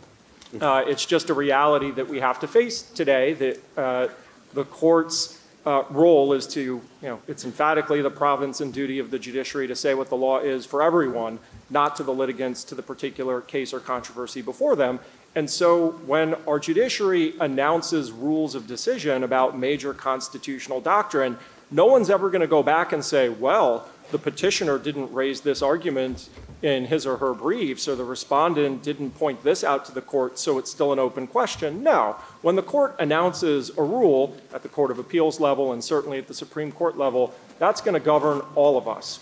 Uh, it's just a reality that we have to face today that the court's uh, role is to, you know, it's emphatically the province and duty of the judiciary to say what the law is for everyone, not to the litigants to the particular case or controversy before them. And so when our judiciary announces rules of decision about major constitutional doctrine, no one's ever going to go back and say, well, the petitioner didn't raise this argument in his or her brief, so the respondent didn't point this out to the court, so it's still an open question. No. When the court announces a rule at the Court of Appeals level and certainly at the Supreme Court level, that's going to govern all of us.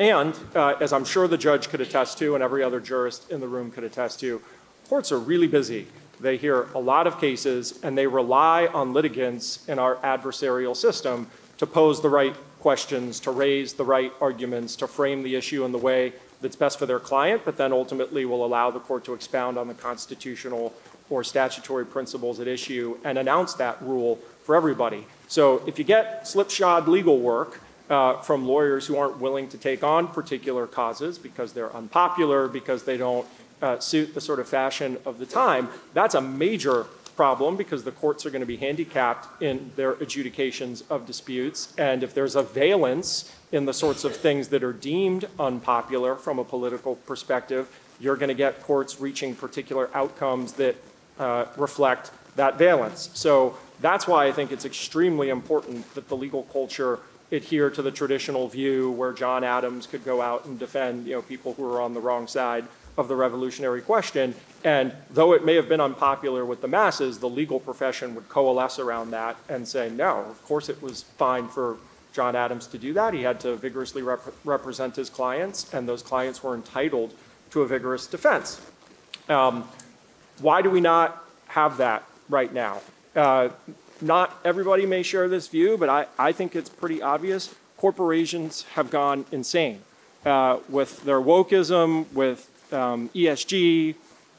And uh, as I'm sure the judge could attest to, and every other jurist in the room could attest to, courts are really busy. They hear a lot of cases, and they rely on litigants in our adversarial system to pose the right questions, to raise the right arguments, to frame the issue in the way that's best for their client, but then ultimately will allow the court to expound on the constitutional or statutory principles at issue and announce that rule for everybody. So if you get slipshod legal work uh, from lawyers who aren't willing to take on particular causes because they're unpopular, because they don't uh, suit the sort of fashion of the time, that's a major problem because the courts are going to be handicapped in their adjudications of disputes. And if there's a valence in the sorts of things that are deemed unpopular from a political perspective, you're going to get courts reaching particular outcomes that uh, reflect that valence. So that's why I think it's extremely important that the legal culture adhere to the traditional view where John Adams could go out and defend you know, people who are on the wrong side of the revolutionary question. And though it may have been unpopular with the masses, the legal profession would coalesce around that and say, no, of course it was fine for John Adams to do that. He had to vigorously rep represent his clients, and those clients were entitled to a vigorous defense. Um, why do we not have that right now? Uh, not everybody may share this view, but I, I think it's pretty obvious. Corporations have gone insane uh, with their wokeism, with um, ESG,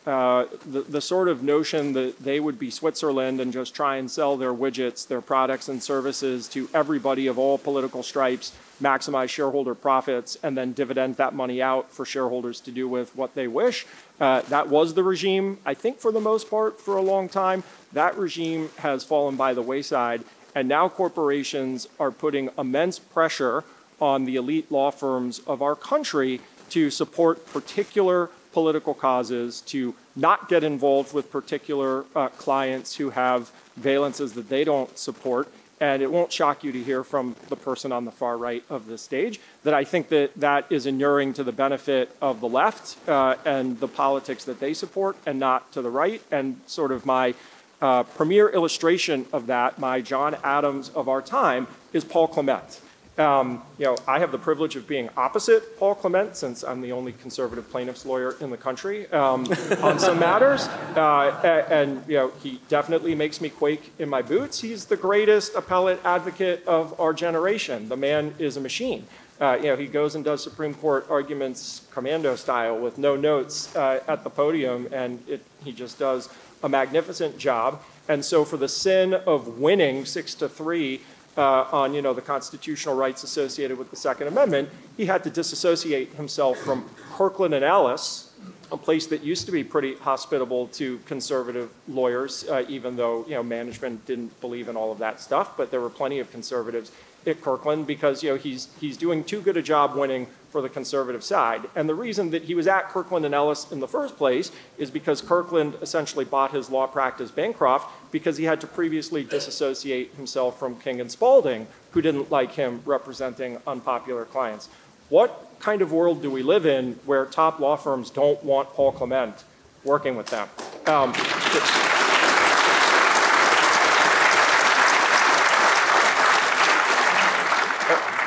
uh, the, the sort of notion that they would be Switzerland and just try and sell their widgets, their products and services to everybody of all political stripes, maximize shareholder profits, and then dividend that money out for shareholders to do with what they wish. Uh, that was the regime, I think, for the most part, for a long time. That regime has fallen by the wayside, and now corporations are putting immense pressure on the elite law firms of our country to support particular political causes, to not get involved with particular uh, clients who have valences that they don't support. And it won't shock you to hear from the person on the far right of the stage that I think that that is inuring to the benefit of the left uh, and the politics that they support and not to the right. And sort of my uh, premier illustration of that, my John Adams of our time, is Paul Clement. Um, you know, I have the privilege of being opposite Paul Clement since I'm the only conservative plaintiff's lawyer in the country um, on some matters. Uh, and, you know, he definitely makes me quake in my boots. He's the greatest appellate advocate of our generation. The man is a machine. Uh, you know, he goes and does Supreme Court arguments commando style with no notes uh, at the podium, and it, he just does a magnificent job. And so, for the sin of winning six to three, uh, on you know, the constitutional rights associated with the Second Amendment, he had to disassociate himself from Kirkland and Ellis, a place that used to be pretty hospitable to conservative lawyers, uh, even though you know, management didn't believe in all of that stuff. But there were plenty of conservatives at Kirkland because you know, he's, he's doing too good a job winning for the conservative side. And the reason that he was at Kirkland and Ellis in the first place is because Kirkland essentially bought his law practice Bancroft because he had to previously disassociate himself from King and Spalding, who didn't like him representing unpopular clients. What kind of world do we live in where top law firms don't want Paul Clement working with them? Um,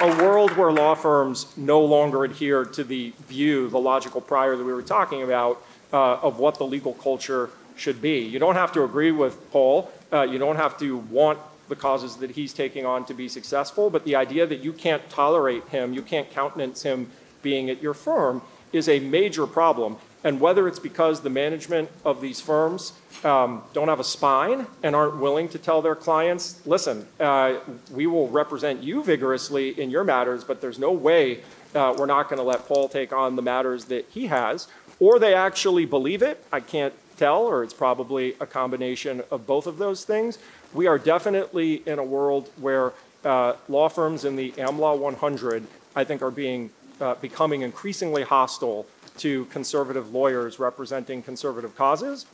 a world where law firms no longer adhere to the view, the logical prior that we were talking about, uh, of what the legal culture should be. You don't have to agree with Paul. Uh, you don't have to want the causes that he's taking on to be successful, but the idea that you can't tolerate him, you can't countenance him being at your firm, is a major problem. And whether it's because the management of these firms um, don't have a spine and aren't willing to tell their clients, listen, uh, we will represent you vigorously in your matters, but there's no way uh, we're not going to let Paul take on the matters that he has, or they actually believe it. I can't tell, or it's probably a combination of both of those things. We are definitely in a world where uh, law firms in the AmLaw 100, I think, are being uh, becoming increasingly hostile to conservative lawyers representing conservative causes.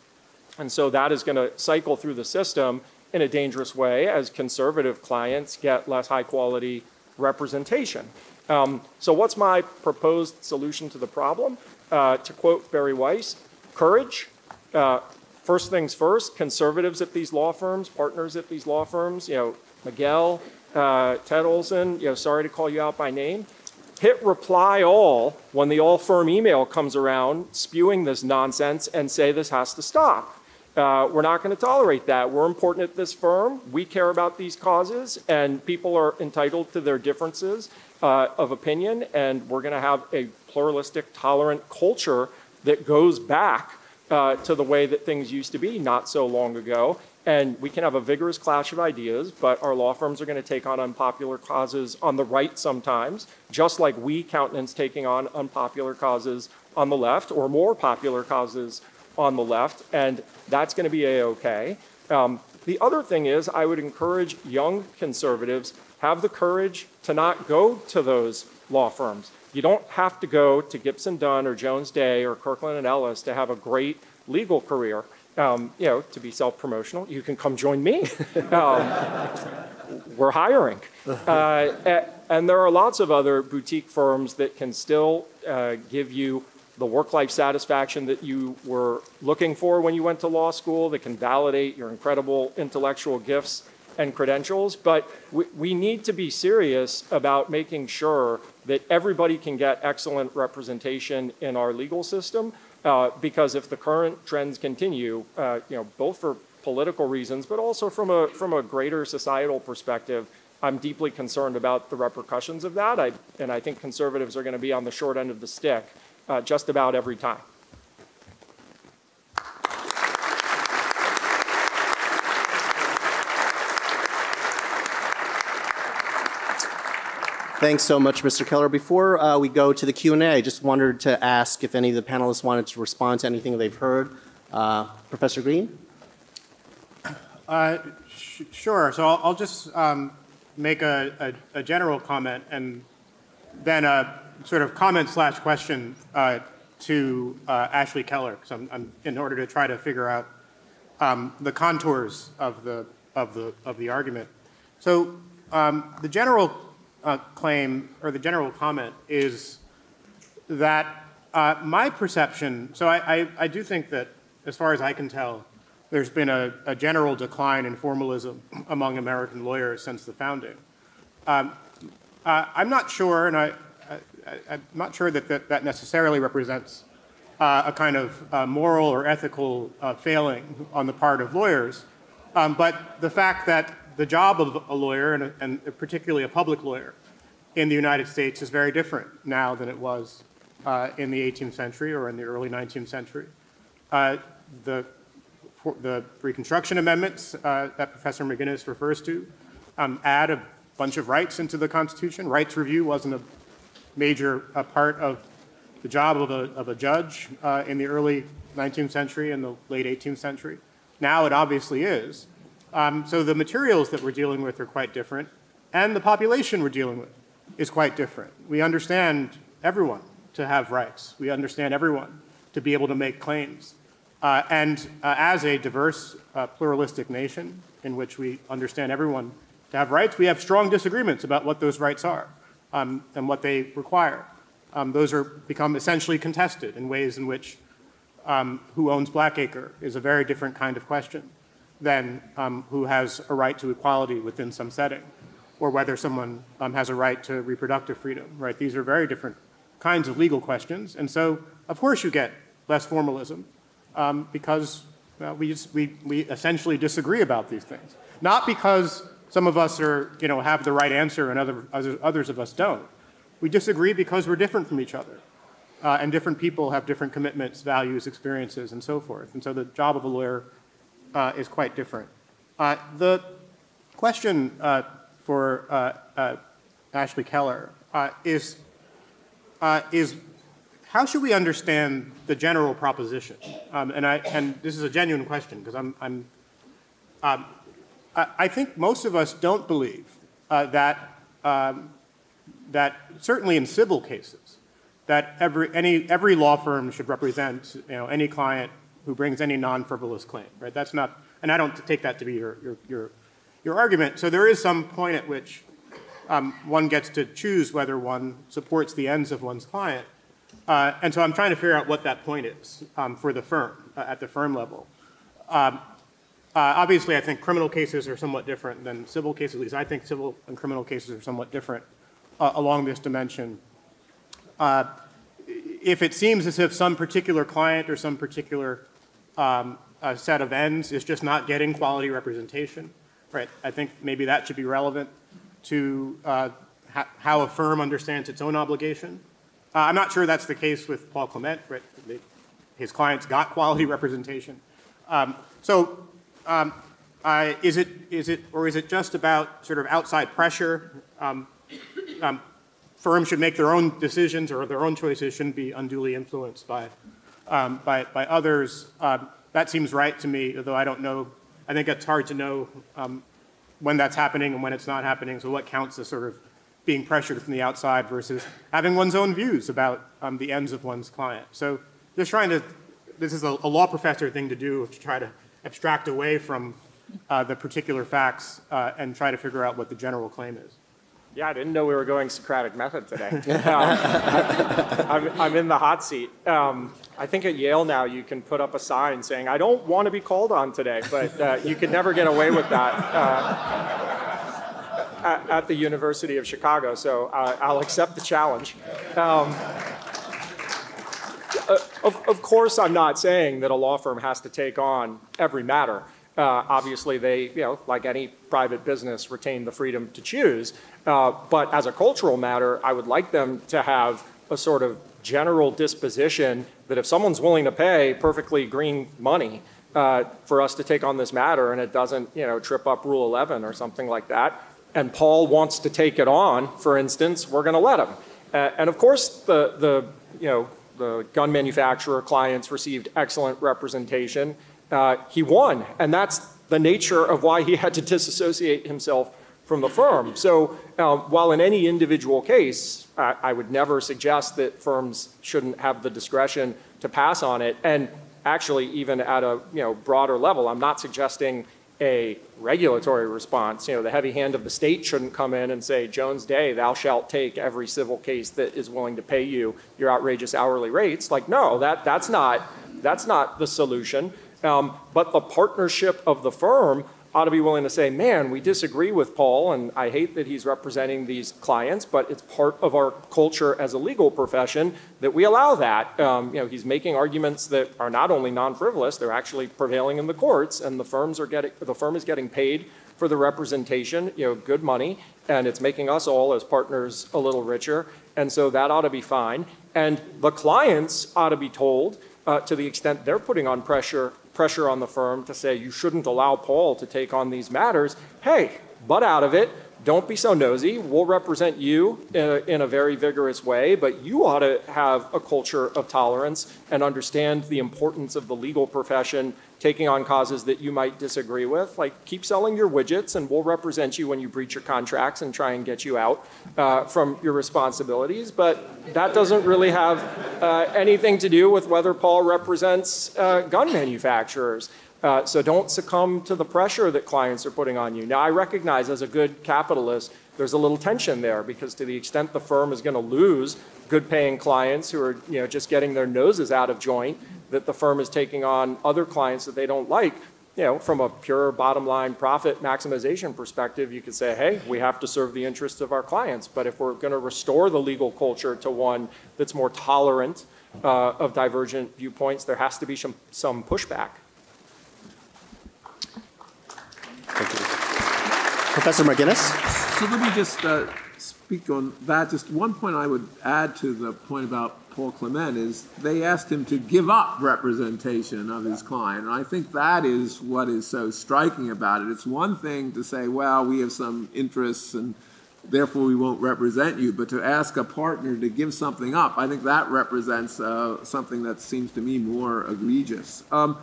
And so that is going to cycle through the system in a dangerous way as conservative clients get less high quality representation. Um, so, what's my proposed solution to the problem? Uh, to quote Bari Weiss, courage. Uh, first things first, conservatives at these law firms, partners at these law firms, you know, Miguel, uh, Ted Olson, you know, sorry to call you out by name, hit reply all when the all firm email comes around spewing this nonsense and say this has to stop. Uh, we're not going to tolerate that. We're important at this firm. We care about these causes, and people are entitled to their differences uh, of opinion, and we're going to have a pluralistic, tolerant culture that goes back uh, to the way that things used to be not so long ago. And we can have a vigorous clash of ideas, but our law firms are going to take on unpopular causes on the right sometimes, just like we countenance taking on unpopular causes on the left or more popular causes on the left, and that's going to be a-okay. Um, the other thing is I would encourage young conservatives have the courage to not go to those law firms. You don't have to go to Gibson Dunn or Jones Day or Kirkland and Ellis to have a great legal career um, you know, to be self-promotional, you can come join me. um, we're hiring. Uh, and there are lots of other boutique firms that can still uh, give you the work-life satisfaction that you were looking for when you went to law school, that can validate your incredible intellectual gifts and credentials. But we, we need to be serious about making sure that everybody can get excellent representation in our legal system uh, because if the current trends continue, uh, you know, both for political reasons, but also from a, from a greater societal perspective, I'm deeply concerned about the repercussions of that. I, and I think conservatives are going to be on the short end of the stick uh, just about every time. Thanks so much, Mr. Keller. Before uh, we go to the Q&A, I just wanted to ask if any of the panelists wanted to respond to anything they've heard. Uh, Professor Greene? Uh, sh sure. So I'll, I'll just um, make a, a, a, general comment and then a sort of comment slash question uh, to uh, Ashley Keller, I'm, I'm, in order to try to figure out um, the contours of the, of, the, of the argument. So um, the general uh, claim or the general comment is that uh, my perception, so I, I, I, do think that as far as I can tell, there's been a, a general decline in formalism among American lawyers since the founding. Um, uh, I'm not sure, and I, am not sure that, that that, necessarily represents uh, a kind of uh, moral or ethical uh, failing on the part of lawyers, um, but the fact that the job of a lawyer, and, and, particularly a public lawyer, in the United States is very different now than it was uh, in the 18th century or in the early 19th century. Uh, the, the, Reconstruction Amendments uh, that Professor McGinnis refers to um, add a bunch of rights into the Constitution. Rights review wasn't a major part of the job of a, of a judge uh, in the early 19th century and the late 18th century. Now it obviously is. Um, so the materials that we're dealing with are quite different, and the population we're dealing with is quite different. We understand everyone to have rights. We understand everyone to be able to make claims. Uh, and uh, as a diverse, uh, pluralistic nation in which we understand everyone to have rights, we have strong disagreements about what those rights are um, and what they require. Um, those are become essentially contested in ways in which um, who owns Blackacre is a very different kind of question than um, who has a right to equality within some setting or whether someone um, has a right to reproductive freedom, right? These are very different kinds of legal questions. And so, of course, you get less formalism um, because we, just, we, we essentially disagree about these things. Not because some of us are, you know, have the right answer and other, others of us don't. We disagree because we're different from each other. Uh, and different people have different commitments, values, experiences, and so forth. And so the job of a lawyer uh, is quite different. Uh, the question uh, for uh, uh, Ashley Keller is, is how should we understand the general proposition? Um, and, I, and this is a genuine question because I'm, I'm um, I, I, think most of us don't believe that, um, that certainly in civil cases, that every, any, every law firm should represent you know, any client who brings any non-frivolous claim, right? That's not, and I don't take that to be your, your, your, your argument. So there is some point at which um, one gets to choose whether one supports the ends of one's client. Uh, and so I'm trying to figure out what that point is um, for the firm, uh, at the firm level. Um, uh, obviously, I think criminal cases are somewhat different than civil cases. At least I think civil and criminal cases are somewhat different uh, along this dimension. Uh, if it seems as if some particular client or some particular um, a set of ends is just not getting quality representation, right? I think maybe that should be relevant to uh, how a firm understands its own obligation. Uh, I'm not sure that's the case with Paul Clement, right? His clients got quality representation. Um, so um, is it, is it, or is it just about sort of outside pressure? Um, um firms should make their own decisions or their own choices shouldn't be unduly influenced by, um, by, by, others. Um, that seems right to me, although I don't know. I think it's hard to know um, when that's happening and when it's not happening. So what counts as sort of being pressured from the outside versus having one's own views about um, the ends of one's client. So just trying to, this is a, a law professor thing to do, to try to abstract away from uh, the particular facts uh, and try to figure out what the general claim is. Yeah, I didn't know we were going Socratic method today. Um, I'm, I'm, in the hot seat. Um, I think at Yale now you can put up a sign saying, I don't want to be called on today, but uh, you could never get away with that uh, at, at, the University of Chicago, so uh, I'll accept the challenge. Um, uh, of, of course, I'm not saying that a law firm has to take on every matter. Uh, obviously, they, you know, like any private business, retain the freedom to choose. Uh, but as a cultural matter, I would like them to have a sort of general disposition that if someone's willing to pay perfectly green money uh, for us to take on this matter and it doesn't, you know, trip up Rule 11 or something like that, and Paul wants to take it on, for instance, we're going to let him. Uh, and of course, the, the, you know, the gun manufacturer clients received excellent representation uh, he won. And that's the nature of why he had to disassociate himself from the firm. So uh, while in any individual case, I, I would never suggest that firms shouldn't have the discretion to pass on it. And actually, even at a you know, broader level, I'm not suggesting a regulatory response. You know, the heavy hand of the state shouldn't come in and say, Jones Day, thou shalt take every civil case that is willing to pay you your outrageous hourly rates. Like, no, that, that's, not, that's not the solution. Um, but the partnership of the firm ought to be willing to say, man, we disagree with Paul, and I hate that he's representing these clients, but it's part of our culture as a legal profession that we allow that. Um, you know, he's making arguments that are not only non-frivolous, they're actually prevailing in the courts, and the firms are getting, the firm is getting paid for the representation, you know, good money, and it's making us all as partners a little richer, and so that ought to be fine. And the clients ought to be told, uh, to the extent they're putting on pressure pressure on the firm to say you shouldn't allow Paul to take on these matters. Hey, butt out of it. Don't be so nosy. We'll represent you in a, in a, very vigorous way, but you ought to have a culture of tolerance and understand the importance of the legal profession taking on causes that you might disagree with. Like, keep selling your widgets, and we'll represent you when you breach your contracts and try and get you out uh, from your responsibilities. But that doesn't really have uh, anything to do with whether Paul represents uh, gun manufacturers. Uh, so don't succumb to the pressure that clients are putting on you. Now, I recognize as a good capitalist, there's a little tension there because to the extent the firm is going to lose good paying clients who are you know, just getting their noses out of joint, that the firm is taking on other clients that they don't like, you know, from a pure bottom line profit maximization perspective, you could say, hey, we have to serve the interests of our clients. But if we're going to restore the legal culture to one that's more tolerant uh, of divergent viewpoints, there has to be some, some pushback. Thank you. Professor McGinnis? So let me just uh, speak on that, just one point I would add to the point about Paul Clement is they asked him to give up representation of his client. And I think that is what is so striking about it. It's one thing to say, well, we have some interests and therefore we won't represent you, but to ask a partner to give something up, I think that represents uh, something that seems to me more egregious. Um,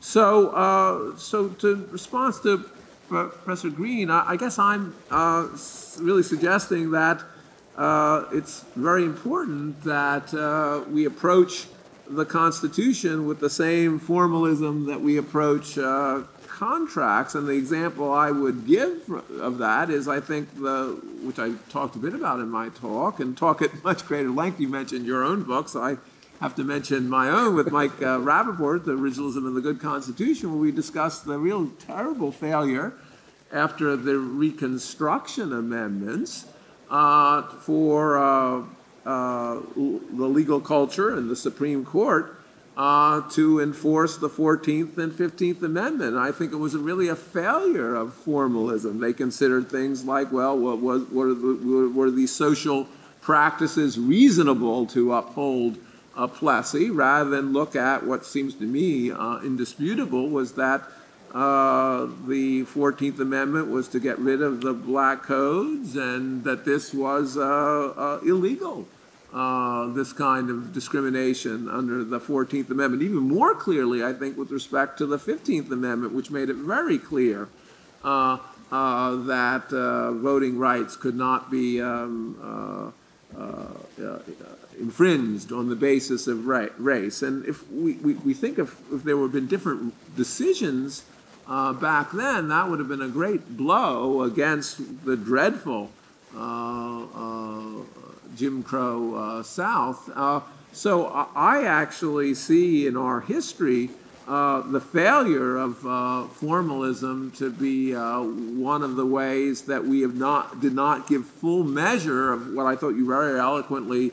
so, uh, so to respond to Professor Greene, I, guess I'm uh, really suggesting that uh, it's very important that uh, we approach the Constitution with the same formalism that we approach uh, contracts. And the example I would give of that is, I think, the which I talked a bit about in my talk, and talk at much greater length. You mentioned your own books. I have to mention my own with Mike uh, Rappaport, The Originalism and the Good Constitution, where we discussed the real terrible failure after the Reconstruction Amendments uh, for uh, uh, the legal culture and the Supreme Court uh, to enforce the 14th and 15th Amendment. I think it was really a failure of formalism. They considered things like, well, what, what are the, were these social practices reasonable to uphold a Plessy, rather than look at what seems to me uh, indisputable was that uh, the 14th Amendment was to get rid of the black codes and that this was uh, uh, illegal, uh, this kind of discrimination under the 14th Amendment. Even more clearly, I think, with respect to the 15th Amendment, which made it very clear uh, uh, that voting rights could not be um, infringed on the basis of race. And if we, we, we think of if there would been different decisions uh, back then, that would have been a great blow against the dreadful uh, uh, Jim Crow uh, South. Uh, so I actually see in our history uh, the failure of formalism to be one of the ways that we have not did not give full measure of what I thought you very eloquently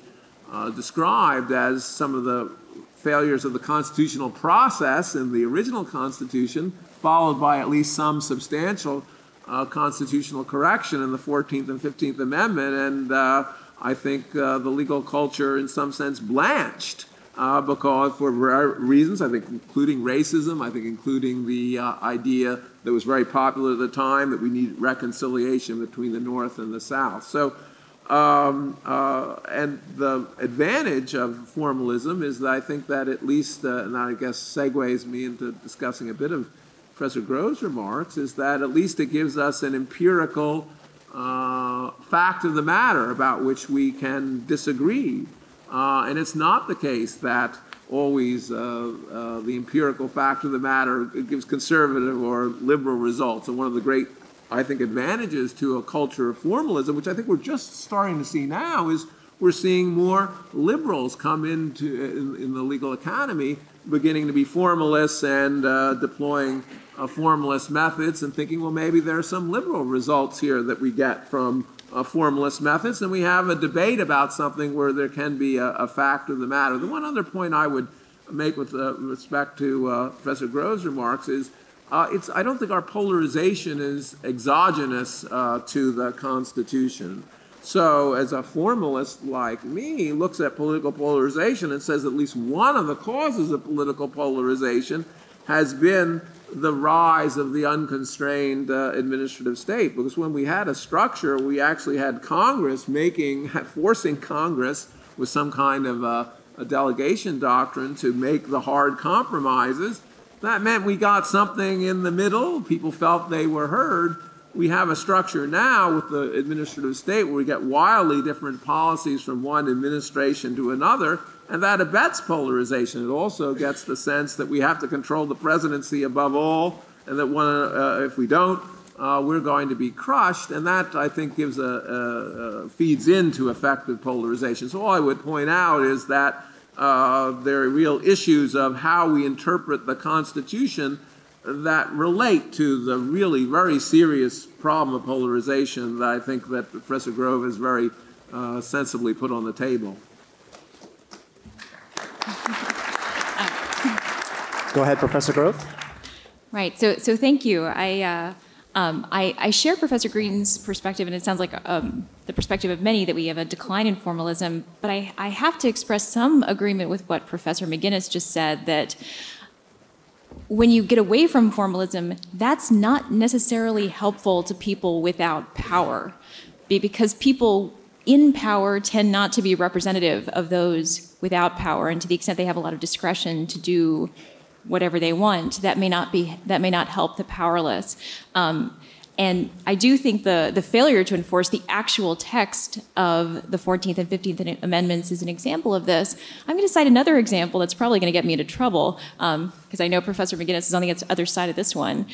described as some of the failures of the constitutional process in the original Constitution followed by at least some substantial uh, constitutional correction in the 14th and 15th Amendment. And uh, I think uh, the legal culture, in some sense, blanched. Uh, because for reasons, I think including racism, I think including the uh, idea that was very popular at the time that we need reconciliation between the North and the South. So, um, uh, and the advantage of formalism is that I think that at least, and I guess segues me into discussing a bit of Professor Grove's remarks is that at least it gives us an empirical uh, fact of the matter about which we can disagree. Uh, and it's not the case that always uh, uh the empirical fact of the matter gives conservative or liberal results. And one of the great, I think, advantages to a culture of formalism, which I think we're just starting to see now, is we're seeing more liberals come into in, in the legal economy beginning to be formalists and uh, deploying uh, formalist methods and thinking, well, maybe there are some liberal results here that we get from uh, formalist methods. And we have a debate about something where there can be a, a fact of the matter. The one other point I would make with uh, respect to uh, Professor Grove's remarks is uh, it's, I don't think our polarization is exogenous uh, to the Constitution. So, as a formalist like me looks at political polarization and says at least one of the causes of political polarization has been the rise of the unconstrained uh, administrative state. Because when we had a structure, we actually had Congress making, forcing Congress with some kind of a, a delegation doctrine to make the hard compromises. That meant we got something in the middle. People felt they were heard. We have a structure now with the administrative state where we get wildly different policies from one administration to another and that abets polarization. It also gets the sense that we have to control the presidency above all, and that one, uh, if we don't, uh, we're going to be crushed. And that, I think, gives a, a, a, feeds into affective polarization. So all I would point out is that uh, there are real issues of how we interpret the Constitution that relate to the really very serious problem of polarization that I think that Professor Grove has very uh, sensibly put on the table. Go ahead, Professor Grove. Right. So, so thank you. I, uh, um, I, I, share Professor Greene's perspective, and it sounds like um, the perspective of many that we have a decline in formalism, but I, I have to express some agreement with what Professor McGinnis just said that when you get away from formalism, that's not necessarily helpful to people without power. Because people in power tend not to be representative of those without power, and to the extent they have a lot of discretion to do whatever they want, that may not be that may not help the powerless. Um, and I do think the, the failure to enforce the actual text of the 14th and 15th Amendments is an example of this. I'm going to cite another example that's probably going to get me into trouble, because um, I know Professor McGinnis is on the other side of this one.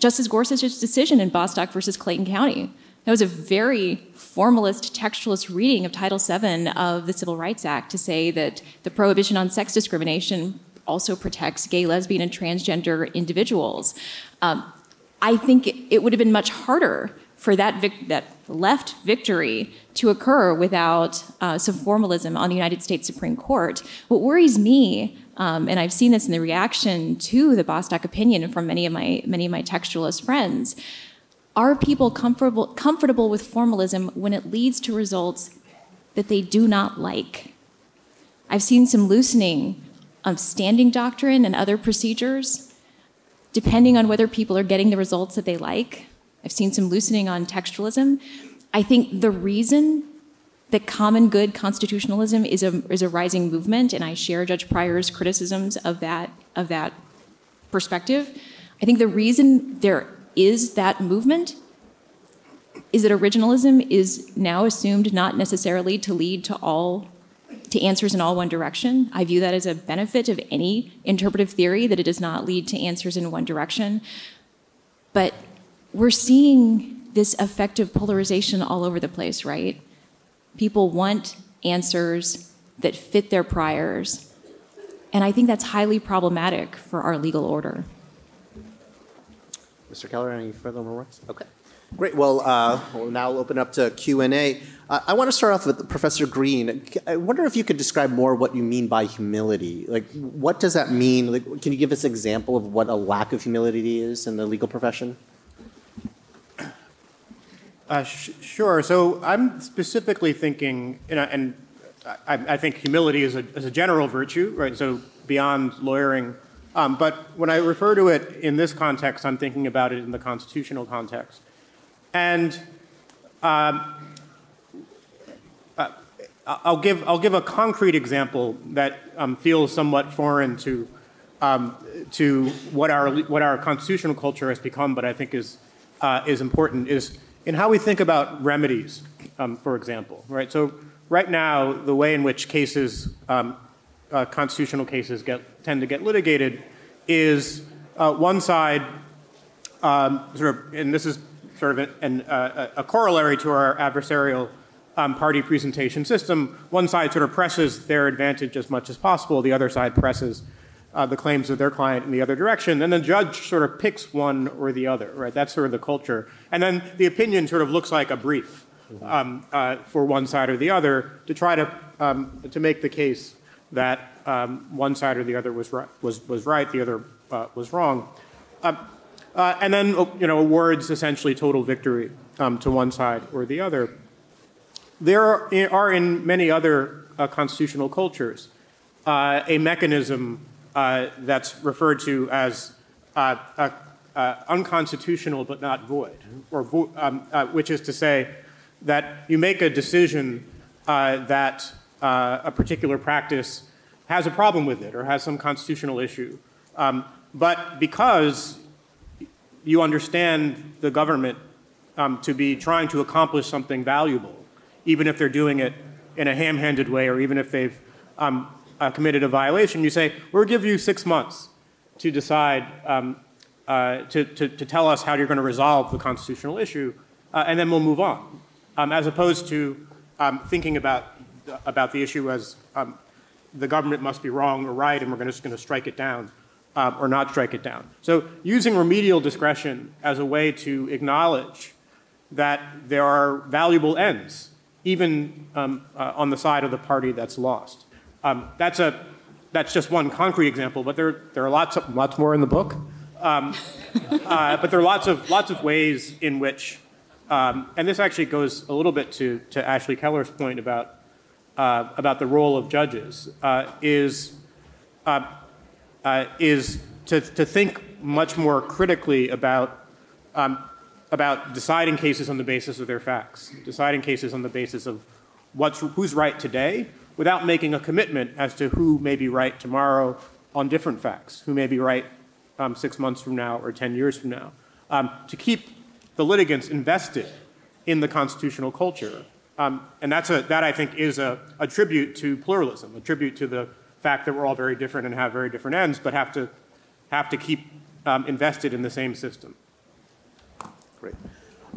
Justice Gorsuch's decision in Bostock versus Clayton County. That was a very formalist, textualist reading of Title VII of the Civil Rights Act to say that the prohibition on sex discrimination also protects gay, lesbian, and transgender individuals. Um, I think it would have been much harder for that, vic- that left victory to occur without uh, some formalism on the United States Supreme Court. What worries me, um, and I've seen this in the reaction to the Bostock opinion from many of my many of my textualist friends, are people comfortable comfortable with formalism when it leads to results that they do not like? I've seen some loosening of standing doctrine and other procedures depending on whether people are getting the results that they like. I've seen some loosening on textualism. I think the reason that common good constitutionalism is a, is a rising movement, and I share Judge Pryor's criticisms of that, of that perspective. I think the reason there is that movement is that originalism is now assumed not necessarily to lead to all to answers in all one direction. I view that as a benefit of any interpretive theory that it does not lead to answers in one direction. But we're seeing this affective polarization all over the place, right? People want answers that fit their priors. And I think that's highly problematic for our legal order. Mr. Keller, any further remarks? Okay. Great. Well, uh, we'll now open up to Q&A. Uh, I want to start off with Professor Greene. I wonder if you could describe more what you mean by humility. Like, what does that mean? Like, can you give us an example of what a lack of humility is in the legal profession? Uh, sh- sure. So I'm specifically thinking, you know, and I, I think humility is a, is a, general virtue, right? So beyond lawyering. Um, but when I refer to it in this context, I'm thinking about it in the constitutional context. And um, uh, I'll, give, I'll give a concrete example that um, feels somewhat foreign to, um, to what, our, what our constitutional culture has become, but I think is, uh, is important, is in how we think about remedies, um, for example. Right? So, right now, the way in which cases, um, uh, constitutional cases, get, tend to get litigated is uh, one side, um, sort of, and this is sort of an, uh, a corollary to our adversarial um, party presentation system. One side sort of presses their advantage as much as possible, the other side presses uh, the claims of their client in the other direction. And the judge sort of picks one or the other, right? That's sort of the culture. And then the opinion sort of looks like a brief um, uh, for one side or the other to try to, um, to make the case that um, one side or the other was right, was, was right the other uh, was wrong. Uh, and then, you know, awards essentially total victory um, to one side or the other. There are, in many other uh, constitutional cultures uh, a mechanism uh, that's referred to as uh, unconstitutional but not void, or vo- um, which is to say that you make a decision that a particular practice has a problem with it or has some constitutional issue. Um, but because you understand the government um, to be trying to accomplish something valuable, even if they're doing it in a ham handed way or even if they've um, uh, committed a violation. You say, we'll give you six months to decide, um, uh, to, to, to, tell us how you're going to resolve the constitutional issue, uh, and then we'll move on. Um, as opposed to um, thinking about, about the issue as um, the government must be wrong or right, and we're just going to strike it down um, or not strike it down. So using remedial discretion as a way to acknowledge that there are valuable ends, even um, uh, on the side of the party that's lost. Um, that's, a, that's just one concrete example, but there, there are lots, of, lots more in the book. Um, uh, but there are lots of, lots of ways in which Um, and this actually goes a little bit to, to Ashley Keller's point about, uh, about the role of judges, uh, is, uh, is to, to think much more critically about, um, about deciding cases on the basis of their facts, deciding cases on the basis of what's, who's right today without making a commitment as to who may be right tomorrow on different facts, who may be right um, six months from now or 10 years from now. Um, to keep the litigants invested in the constitutional culture. Um, and that's a, that, I think, is a, a tribute to pluralism, a tribute to the fact that we're all very different and have very different ends, but have to, have to keep um, invested in the same system. Great.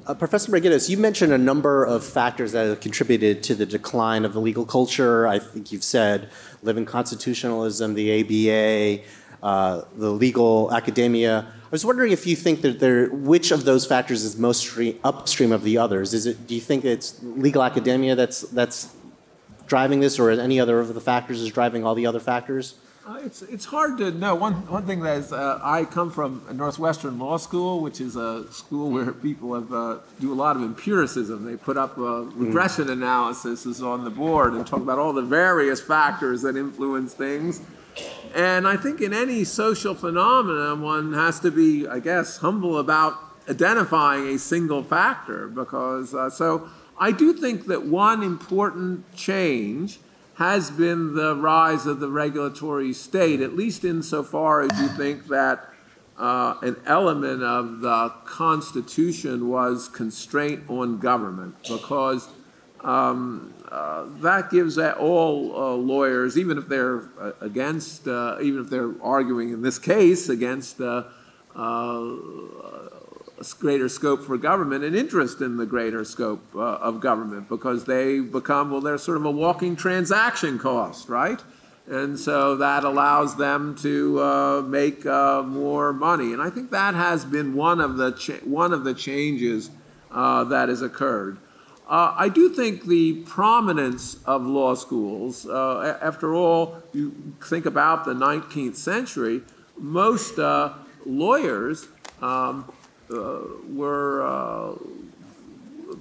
Uh, Professor McGinnis, you mentioned a number of factors that have contributed to the decline of the legal culture. I think you've said living constitutionalism, the ABA, uh, the legal academia. I was wondering if you think that there, which of those factors is most stream, upstream of the others? Is it, do you think it's legal academia that's, that's driving this, or any other of the factors is driving all the other factors? Uh, it's, it's hard to know. One, one thing that is, uh, I come from Northwestern Law School, which is a school where people have, uh, do a lot of empiricism. They put up regression mm. analysis on the board and talk about all the various factors that influence things. And I think in any social phenomenon, one has to be, I guess, humble about identifying a single factor because, uh, so I do think that one important change has been the rise of the regulatory state, at least insofar as you think that uh, an element of the Constitution was constraint on government, because um, uh, that gives all uh, lawyers, even if they're uh, against, uh, even if they're arguing in this case against uh, greater scope for government and interest in the greater scope uh, of government because they become, well, they're sort of a walking transaction cost, right? And so that allows them to uh, make uh, more money. And I think that has been one of the, one of the changes uh, that has occurred. Uh, I do think the prominence of law schools, uh, after all, you think about the 19th century, most lawyers um, were uh,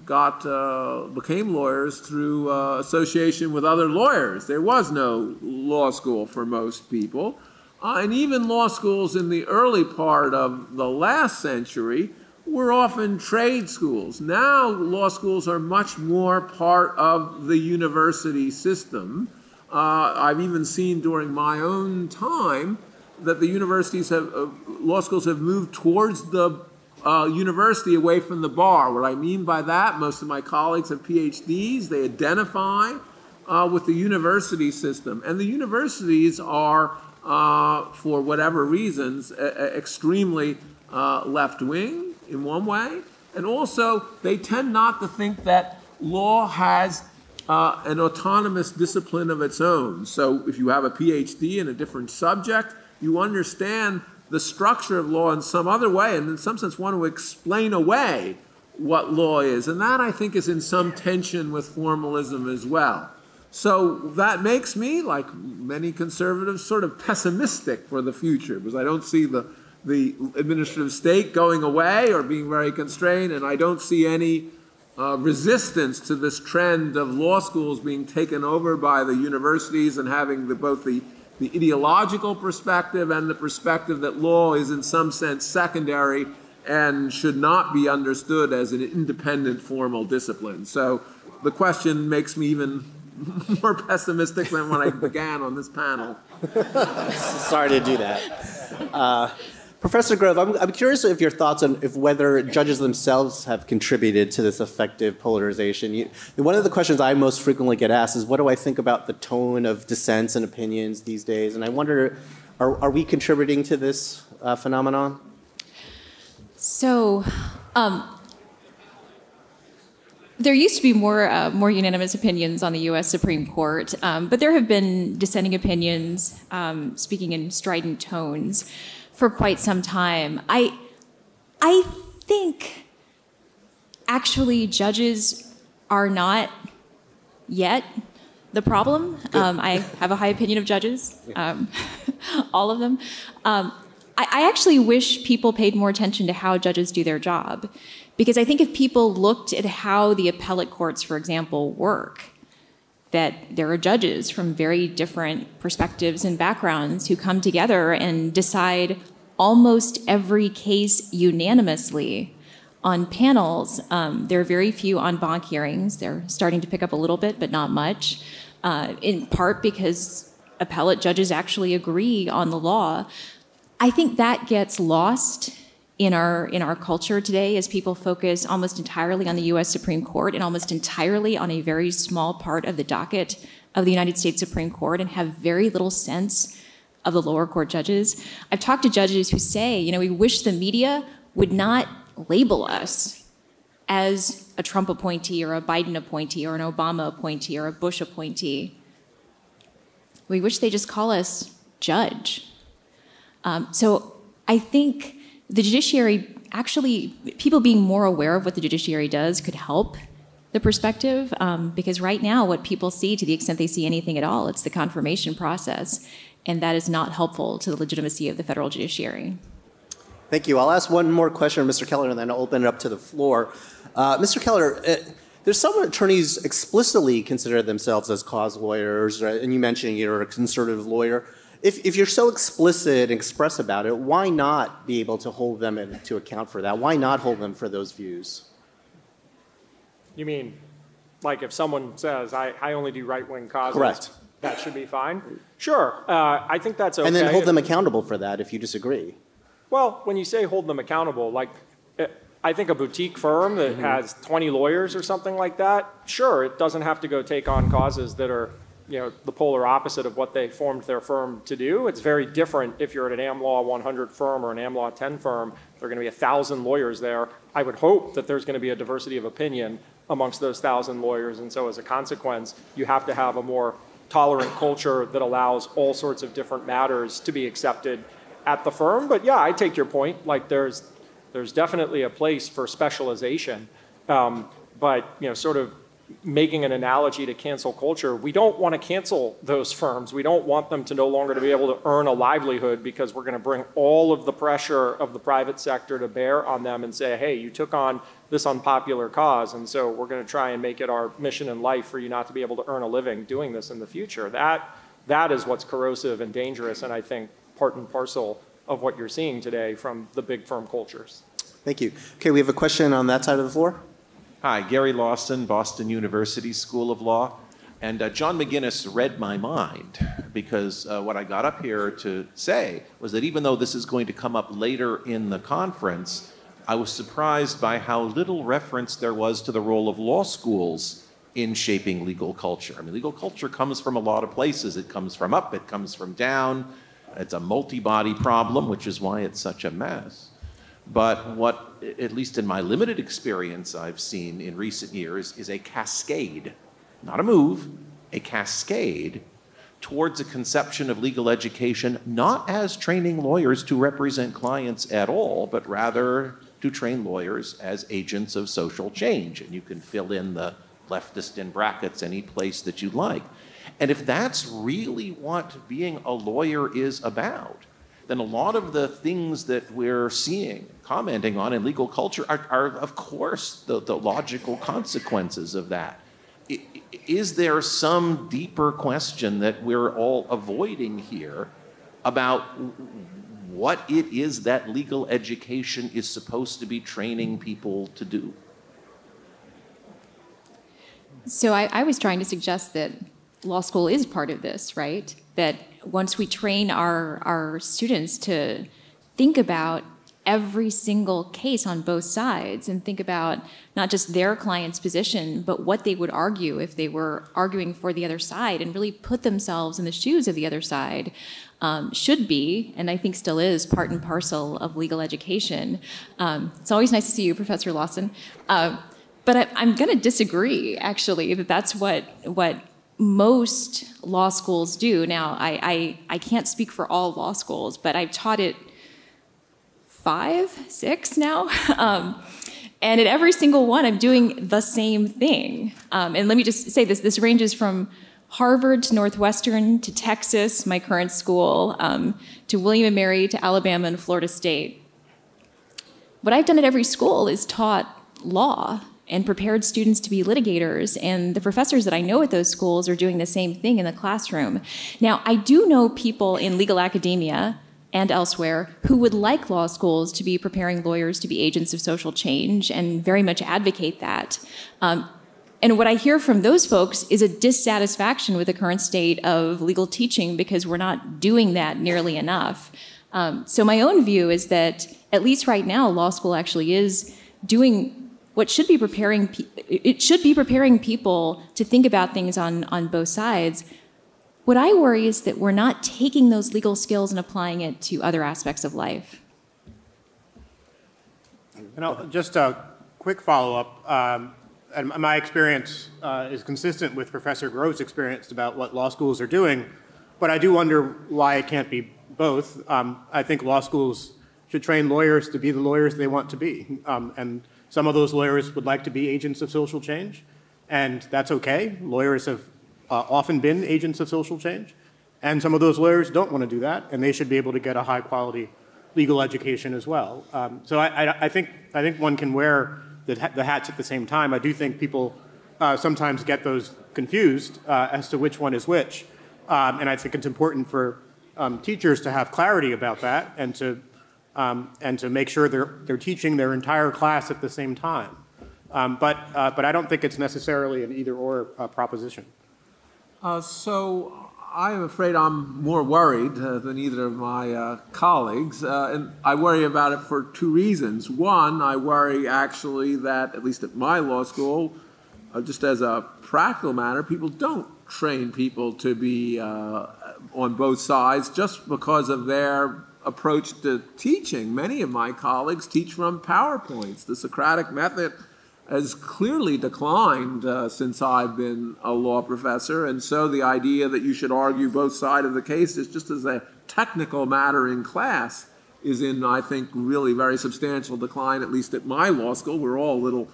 got uh, became lawyers through association with other lawyers. There was no law school for most people. Uh, and even law schools in the early part of the last century were often trade schools. Now, law schools are much more part of the university system. Uh, I've even seen during my own time that the universities have, uh, law schools have moved towards the uh, university away from the bar. What I mean by that, most of my colleagues have PhDs. They identify uh, with the university system. And the universities are, uh, for whatever reasons, extremely uh, left wing in one way. And also, they tend not to think that law has uh, an autonomous discipline of its own. So if you have a PhD in a different subject, you understand the structure of law in some other way, and in some sense want to explain away what law is. And that, I think, is in some tension with formalism as well. So that makes me, like many conservatives, sort of pessimistic for the future because I don't see the, the administrative state going away or being very constrained, and I don't see any uh, resistance to this trend of law schools being taken over by the universities and having the, both the the ideological perspective and the perspective that law is in some sense secondary and should not be understood as an independent formal discipline. So the question makes me even more pessimistic than when I began on this panel. Sorry to do that. Uh, Professor Grove, I'm, I'm, curious if your thoughts on if whether judges themselves have contributed to this affective polarization. You, one of the questions I most frequently get asked is, what do I think about the tone of dissents and opinions these days? And I wonder, are, are we contributing to this uh, phenomenon? So, um, there used to be more uh, more unanimous opinions on the U.S. Supreme Court, um, but there have been dissenting opinions, um, speaking in strident tones for quite some time. I, I think actually judges are not yet the problem. Um, I have a high opinion of judges, um, all of them. Um, I, I actually wish people paid more attention to how judges do their job. Because I think if people looked at how the appellate courts, for example, work, that there are judges from very different perspectives and backgrounds who come together and decide almost every case unanimously on panels. Um, there are very few en banc hearings. They're starting to pick up a little bit, but not much, uh, in part because appellate judges actually agree on the law. I think that gets lost in our in our culture today as people focus almost entirely on the US Supreme Court and almost entirely on a very small part of the docket of the United States Supreme Court and have very little sense of the lower court judges. I've talked to judges who say, you know, we wish the media would not label us as a Trump appointee or a Biden appointee or an Obama appointee or a Bush appointee. We wish they just call us judge. Um, so I think the judiciary actually, people being more aware of what the judiciary does could help the perspective um, because right now what people see to the extent they see anything at all it's the confirmation process and that is not helpful to the legitimacy of the federal judiciary. Thank you. I'll ask one more question mr keller and then i'll open it up to the floor. Uh, mr keller uh, there's some attorneys explicitly consider themselves as cause lawyers and you mentioned you're a conservative lawyer if, if you're so explicit and express about it, why not be able to hold them in, to account for that? Why not hold them for those views? You mean, like if someone says, I, I only do right wing causes, Correct. that should be fine? Sure. Uh, I think that's okay. And then hold them accountable for that if you disagree. Well, when you say hold them accountable, like eh, I think a boutique firm that mm-hmm. has 20 lawyers or something like that, sure, it doesn't have to go take on causes that are you know, the polar opposite of what they formed their firm to do. It's very different if you're at an AmLaw 100 firm or an AmLaw 10 firm. There are going to be a thousand lawyers there. I would hope that there's going to be a diversity of opinion amongst those thousand lawyers. And so as a consequence, you have to have a more tolerant culture that allows all sorts of different matters to be accepted at the firm. But yeah, I take your point. Like there's, there's definitely a place for specialization. Um, but you know, sort of making an analogy to cancel culture, we don't want to cancel those firms. We don't want them to no longer to be able to earn a livelihood because we're going to bring all of the pressure of the private sector to bear on them and say, hey, you took on this unpopular cause, and so we're going to try and make it our mission in life for you not to be able to earn a living doing this in the future. That, that is what's corrosive and dangerous, and I think part and parcel of what you're seeing today from the big firm cultures. Thank you. Okay, we have a question on that side of the floor. Hi, Gary Lawson, Boston University School of Law. And uh, John McGinnis read my mind because uh, what I got up here to say was that even though this is going to come up later in the conference, I was surprised by how little reference there was to the role of law schools in shaping legal culture. I mean, legal culture comes from a lot of places. It comes from up, it comes from down. It's a multi body problem, which is why it's such a mess. But what, at least in my limited experience, I've seen in recent years is a cascade, not a move, a cascade towards a conception of legal education not as training lawyers to represent clients at all, but rather to train lawyers as agents of social change. And you can fill in the leftist in brackets any place that you like. And if that's really what being a lawyer is about, then a lot of the things that we're seeing, commenting on in legal culture are, are of course, the, the logical consequences of that. Is there some deeper question that we're all avoiding here about what it is that legal education is supposed to be training people to do? So I, I was trying to suggest that law school is part of this, right? That once we train our, our students to think about every single case on both sides and think about not just their client's position, but what they would argue if they were arguing for the other side and really put themselves in the shoes of the other side um, should be, and I think still is, part and parcel of legal education. Um, it's always nice to see you, Professor Lawson. Uh, but I, I'm going to disagree, actually, that that's what, what most law schools do. Now, I, I, I can't speak for all law schools, but I've taught it five, six now. Um, and at every single one, I'm doing the same thing. Um, and let me just say this this ranges from Harvard to Northwestern to Texas, my current school, um, to William and Mary to Alabama and Florida State. What I've done at every school is taught law and prepared students to be litigators. And the professors that I know at those schools are doing the same thing in the classroom. Now, I do know people in legal academia and elsewhere who would like law schools to be preparing lawyers to be agents of social change and very much advocate that. Um, and what I hear from those folks is a dissatisfaction with the current state of legal teaching because we're not doing that nearly enough. Um, so, my own view is that, at least right now, law school actually is doing what should be preparing it should be preparing people to think about things on, on both sides. What I worry is that we're not taking those legal skills and applying it to other aspects of life. You know, just a quick follow-up. Um, and my experience uh, is consistent with Professor Grove's experience about what law schools are doing, but I do wonder why it can't be both. Um, I think law schools should train lawyers to be the lawyers they want to be. Um, and some of those lawyers would like to be agents of social change, and that's okay. Lawyers have uh, often been agents of social change, and some of those lawyers don't want to do that, and they should be able to get a high quality legal education as well. Um, so I, I, I, think, I think one can wear the, the hats at the same time. I do think people uh, sometimes get those confused uh, as to which one is which. Um, and I think it's important for um, teachers to have clarity about that and to, um, and to make sure they're, they're teaching their entire class at the same time. Um, but, uh, but I don't think it's necessarily an either or uh, proposition. Uh, so I'm afraid I'm more worried uh, than either of my uh, colleagues, uh, and I worry about it for two reasons. One, I worry actually that, at least at my law school, uh, just as a practical matter, people don't train people to be uh, on both sides just because of their approach to teaching. Many of my colleagues teach from PowerPoints. The Socratic method has clearly declined uh, since I've been a law professor. And so the idea that you should argue both sides of the case is just as a technical matter in class is in, I think, really very substantial decline, at least at my law school. We're all a little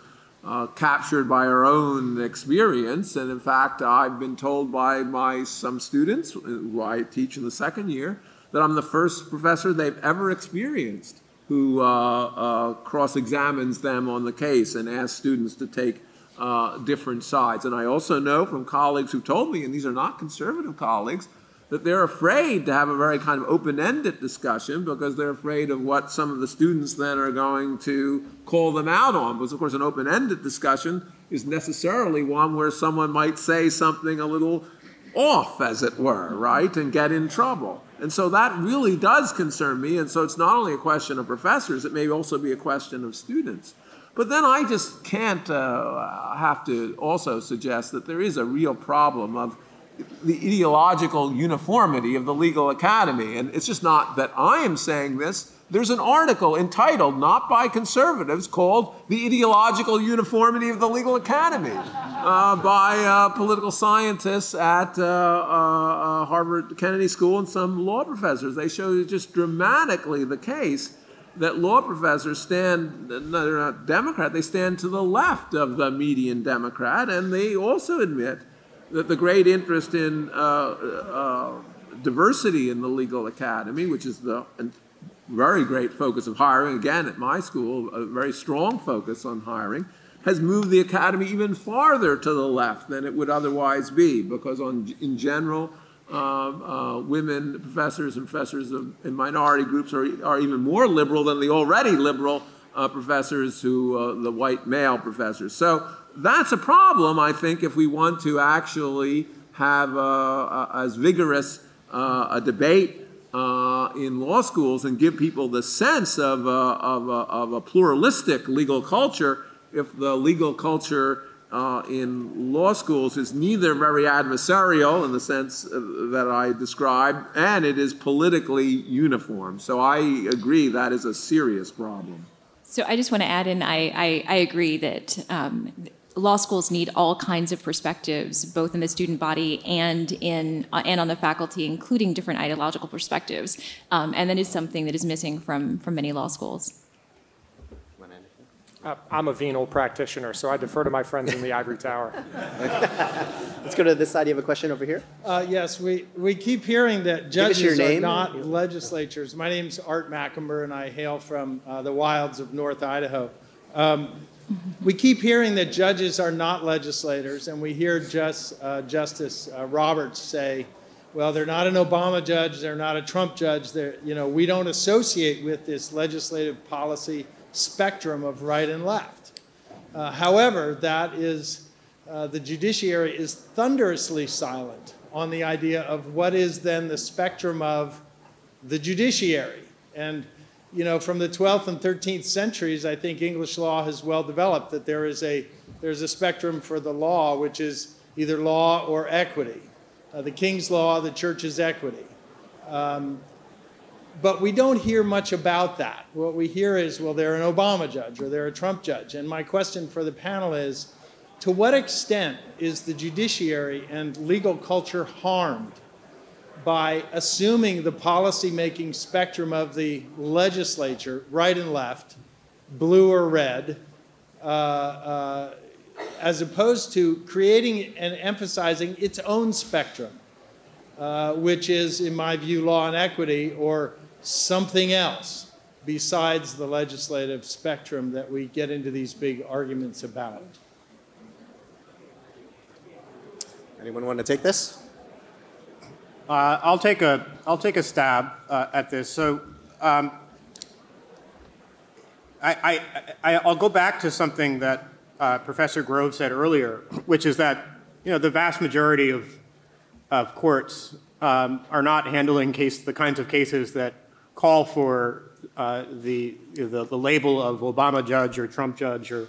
uh, captured by our own experience. And in fact, I've been told by my some students who I teach in the second year that I'm the first professor they've ever experienced who uh, uh, cross-examines them on the case and asks students to take uh, different sides. And I also know from colleagues who told me, and these are not conservative colleagues, that they're afraid to have a very kind of open-ended discussion because they're afraid of what some of the students then are going to call them out on. Because of course, an open-ended discussion is necessarily one where someone might say something a little off, as it were, right, and get in trouble. And so that really does concern me. And so it's not only a question of professors, it may also be a question of students. But then I just can't uh, have to also suggest that there is a real problem of the ideological uniformity of the legal academy. And it's just not that I am saying this, there's an article entitled, not by conservatives, called The Ideological Uniformity of the Legal Academy uh, by uh, political scientists at uh, uh, uh, Harvard Kennedy School and some law professors. They show just dramatically the case that law professors stand, they're not Democrat, they stand to the left of the median Democrat, and they also admit that the great interest in uh, diversity in the legal academy, which is the very great focus of hiring. Again, at my school, a very strong focus on hiring has moved the academy even farther to the left than it would otherwise be, because on, in general, uh, uh, women professors and professors of, in minority groups are, are even more liberal than the already liberal uh, professors who, uh, the white male professors. So that's a problem, I think, if we want to actually have uh, as vigorous uh, a debate uh, in law schools and give people the sense of a, of, a, of a pluralistic legal culture if the legal culture uh, in law schools is neither very adversarial in the sense that I described, and it is politically uniform. So I agree that is a serious problem. So I just want to add in, I, I, I agree that um, law schools need all kinds of perspectives, both in the student body and in uh, and on the faculty, including different ideological perspectives. Um, and that is something that is missing from from many law schools. Uh, I'm a venal practitioner, so I defer to my friends in the ivory tower. Let's go to this side. You have a question over here? Uh, yes, we, we keep hearing that Give your judges are not legislatures. My name's Art Macomber, and I hail from uh, the wilds of North Idaho. Um, we keep hearing that judges are not legislators, and we hear just, uh, Justice uh, Roberts say, well, they're not an Obama judge, they're not a Trump judge. They're, you know, we don't associate with this legislative policy spectrum of right and left. Uh, however, that is, uh, the judiciary is thunderously silent on the idea of what is then the spectrum of the judiciary. And, you know, from the 12th and 13th centuries, I think English law has well developed that there is a, there's a spectrum for the law, which is either law or equity. Uh, the king's law, the church's equity. Um, but we don't hear much about that. What we hear is, well, they're an Obama judge or they're a Trump judge. And my question for the panel is to what extent is the judiciary and legal culture harmed by assuming the policymaking spectrum of the legislature, right and left, blue or red, uh, uh, as opposed to creating and emphasizing its own spectrum, uh, which is, in my view, law and equity or something else besides the legislative spectrum that we get into these big arguments about. Anyone want to take this? Uh, I'll take a I'll take a stab uh, at this. So um, I, I, I will go back to something that uh, Professor Grove said earlier, which is that you know the vast majority of of courts um, are not handling case the kinds of cases that call for uh, the, the the label of Obama judge or Trump judge or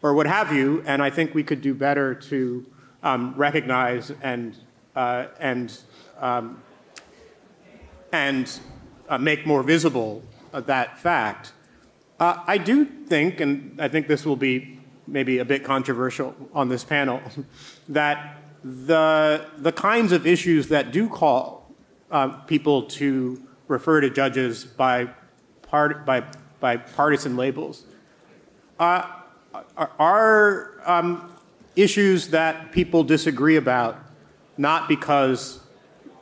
or what have you. And I think we could do better to um, recognize and uh, and um, and uh, make more visible uh, that fact. Uh, I do think, and I think this will be maybe a bit controversial on this panel, that the the kinds of issues that do call uh, people to refer to judges by part by by partisan labels uh, are, um, issues that people disagree about, not because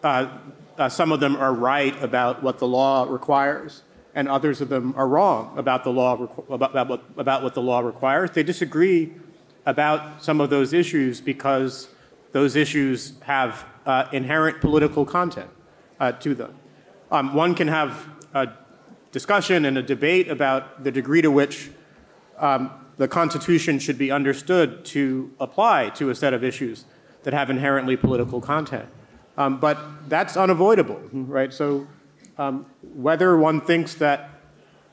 uh, uh, some of them are right about what the law requires, and others of them are wrong about the law about, about, what, about what the law requires. They disagree about some of those issues because those issues have uh, inherent political content uh, to them. Um, one can have a discussion and a debate about the degree to which um, the Constitution should be understood to apply to a set of issues that have inherently political content. Um, but that's unavoidable, right? So um, whether one thinks that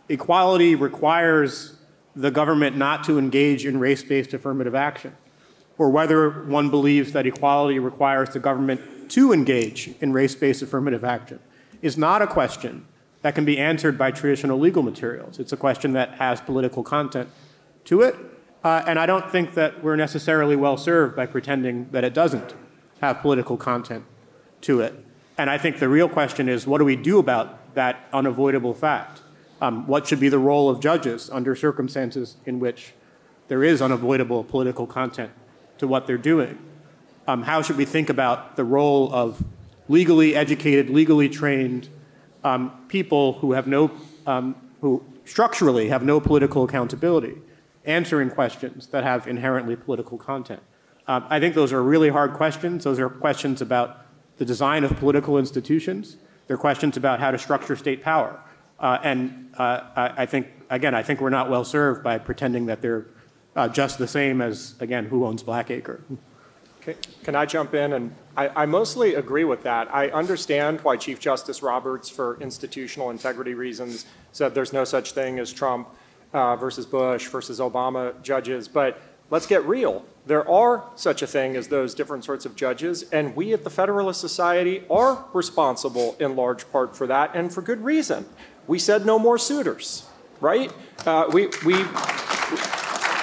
equality requires the government not to engage in race based affirmative action, or whether one believes that equality requires the government to engage in race based affirmative action, is not a question that can be answered by traditional legal materials. It's a question that has political content to it. Uh, and I don't think that we're necessarily well served by pretending that it doesn't have political content to it. And I think the real question is what do we do about that unavoidable fact? Um, what should be the role of judges under circumstances in which there is unavoidable political content to what they're doing? Um, how should we think about the role of legally educated, legally trained um, people who have no, um, who structurally have no political accountability, answering questions that have inherently political content? Um, I think those are really hard questions. Those are questions about the design of political institutions. They're questions about how to structure state power. Uh, and uh, I, think, again, I think we're not well served by pretending that they're uh, just the same as, again, who owns Blackacre. Can, can I jump in? And I, I mostly agree with that. I understand why Chief Justice Roberts, for institutional integrity reasons, said there's no such thing as Trump uh, versus Bush versus Obama judges. But let's get real. There are such a thing as those different sorts of judges, and we at the Federalist Society are responsible in large part for that, and for good reason. We said no more Souters, right? Uh, we, we,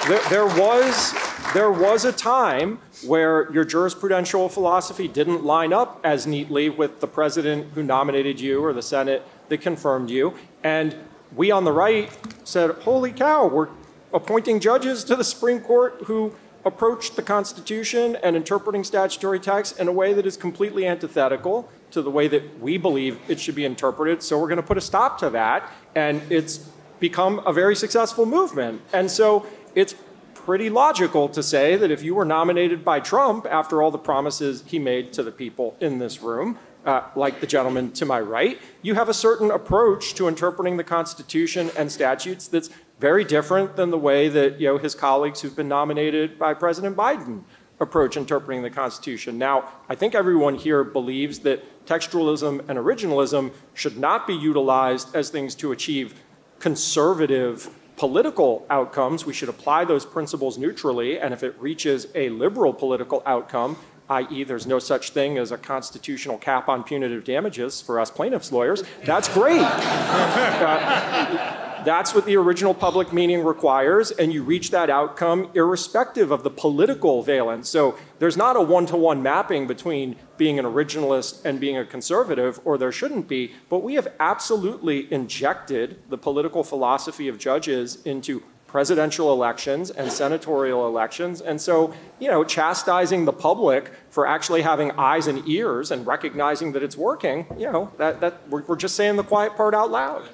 there, there was there was a time where your jurisprudential philosophy didn't line up as neatly with the president who nominated you or the Senate that confirmed you. And we on the right said, holy cow, we're, appointing judges to the Supreme Court who approach the Constitution and interpreting statutory text in a way that is completely antithetical to the way that we believe it should be interpreted. So we're going to put a stop to that. And it's become a very successful movement. And so it's pretty logical to say that if you were nominated by Trump after all the promises he made to the people in this room, uh, like the gentleman to my right, you have a certain approach to interpreting the Constitution and statutes that's very different than the way that you know, his colleagues who've been nominated by President Biden approach interpreting the Constitution. Now, I think everyone here believes that textualism and originalism should not be utilized as things to achieve conservative political outcomes. We should apply those principles neutrally, and if it reaches a liberal political outcome, i.e., there's no such thing as a constitutional cap on punitive damages for us plaintiffs' lawyers, that's great. uh, that's what the original public meaning requires, and you reach that outcome irrespective of the political valence. So there's not a one to one mapping between being an originalist and being a conservative, or there shouldn't be, but we have absolutely injected the political philosophy of judges into presidential elections and senatorial elections. And so, you know, chastising the public for actually having eyes and ears and recognizing that it's working, you know, that, that we're, we're just saying the quiet part out loud.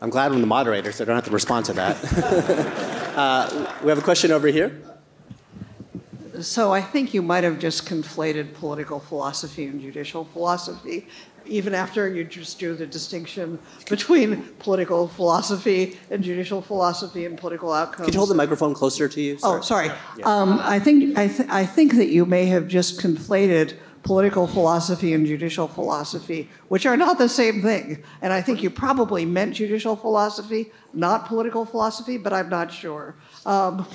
I'm glad I'm the moderator, so I don't have to respond to that. uh, we have a question over here. So I think you might have just conflated political philosophy and judicial philosophy, even after you just drew the distinction between political philosophy and judicial philosophy and political outcomes. Could you hold the microphone closer to you? Sorry. Oh, sorry. Yeah. Um, I think I, th- I think that you may have just conflated political philosophy and judicial philosophy, which are not the same thing. And I think you probably meant judicial philosophy, not political philosophy, but I'm not sure. Um,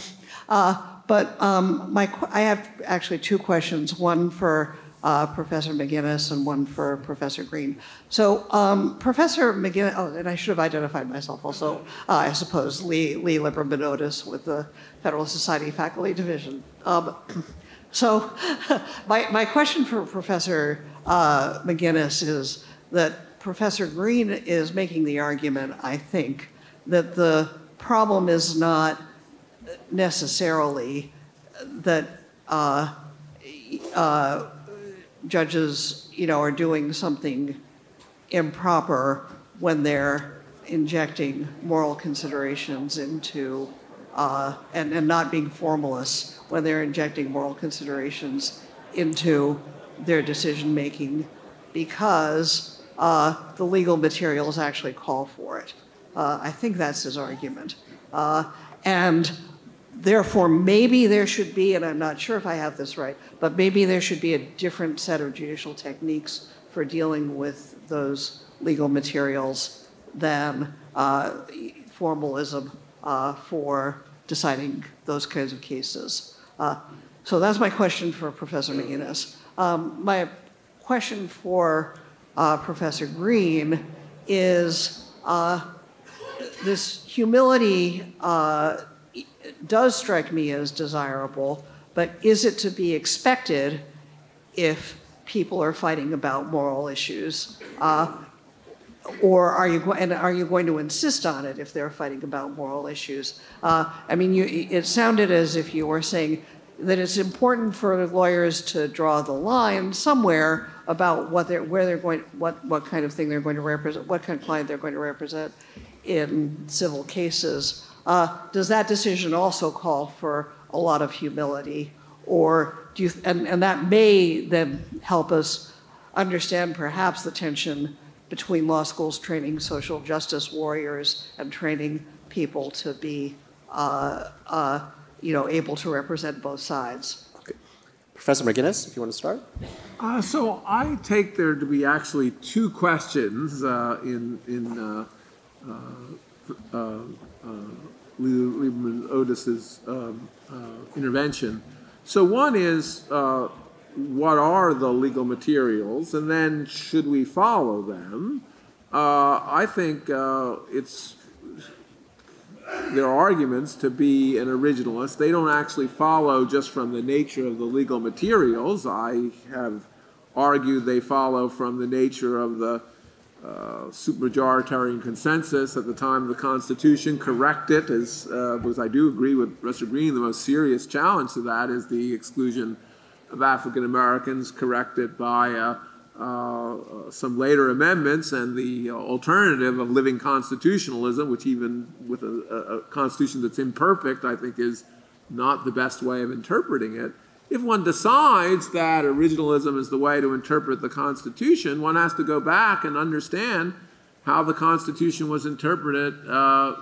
uh, but um, my, I have actually two questions one for uh, Professor McGinnis and one for Professor Greene. So, um, Professor McGinnis, oh, and I should have identified myself also, uh, I suppose, Lee, Lee Liberman with the Federal Society Faculty Division. Um, so, my, my question for Professor uh, McGinnis is that Professor Green is making the argument, I think, that the problem is not necessarily that uh, uh, judges, you know, are doing something improper when they're injecting moral considerations into uh, and, and not being formalists when they're injecting moral considerations into their decision making because uh, the legal materials actually call for it. Uh, I think that's his argument. Uh, and therefore, maybe there should be, and I'm not sure if I have this right, but maybe there should be a different set of judicial techniques for dealing with those legal materials than uh, formalism uh, for deciding those kinds of cases. Uh, so that's my question for Professor McGinnis. Um, my question for uh, Professor Greene is uh, this humility uh, does strike me as desirable, but is it to be expected if people are fighting about moral issues? Uh, or are you and are you going to insist on it if they're fighting about moral issues? Uh, I mean, you, it sounded as if you were saying that it's important for lawyers to draw the line somewhere about what they're, where they're going, what, what kind of thing they're going to represent, what kind of client they're going to represent in civil cases. Uh, does that decision also call for a lot of humility, or do you? And, and that may then help us understand perhaps the tension between law schools training social justice warriors and training people to be, uh, uh, you know, able to represent both sides. Okay. Professor McGinnis, if you want to start. Uh, so I take there to be actually two questions uh, in in uh, uh, uh Liberman Otis's um, intervention. So one is what are the legal materials, and then should we follow them? Uh, I think uh, it's there are arguments to be an originalist. They don't actually follow just from the nature of the legal materials. I have argued they follow from the nature of the uh, supermajority consensus at the time of the Constitution, correct it, as, uh, because I do agree with Professor Greene, the most serious challenge to that is the exclusion of African Americans, correct it by uh, uh, some later amendments and the alternative of living constitutionalism, which even with a, a constitution that's imperfect, I think is not the best way of interpreting it. If one decides that originalism is the way to interpret the Constitution, one has to go back and understand how the Constitution was interpreted uh,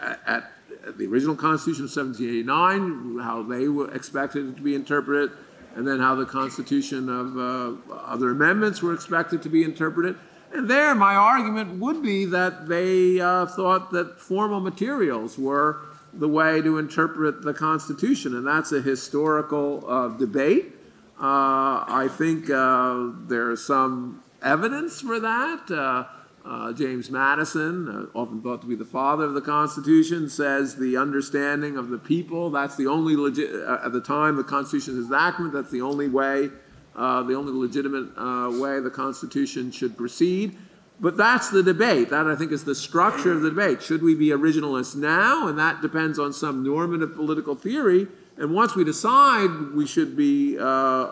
at, at, the original Constitution of 1789, how they were expected it to be interpreted, and then how the Constitution of uh, other amendments were expected to be interpreted. And there, my argument would be that they uh, thought that formal materials were the way to interpret the Constitution, and that's a historical uh, debate. Uh, I think uh, there's some evidence for that. Uh, uh, James Madison, uh, often thought to be the father of the Constitution, says the understanding of the people, that's the only legit, at the time the Constitution is enactment, that's the only way, the only legitimate way the Constitution should proceed. But that's the debate. That, I think, is the structure of the debate. Should we be originalists now? And that depends on some normative political theory. And once we decide we should be uh,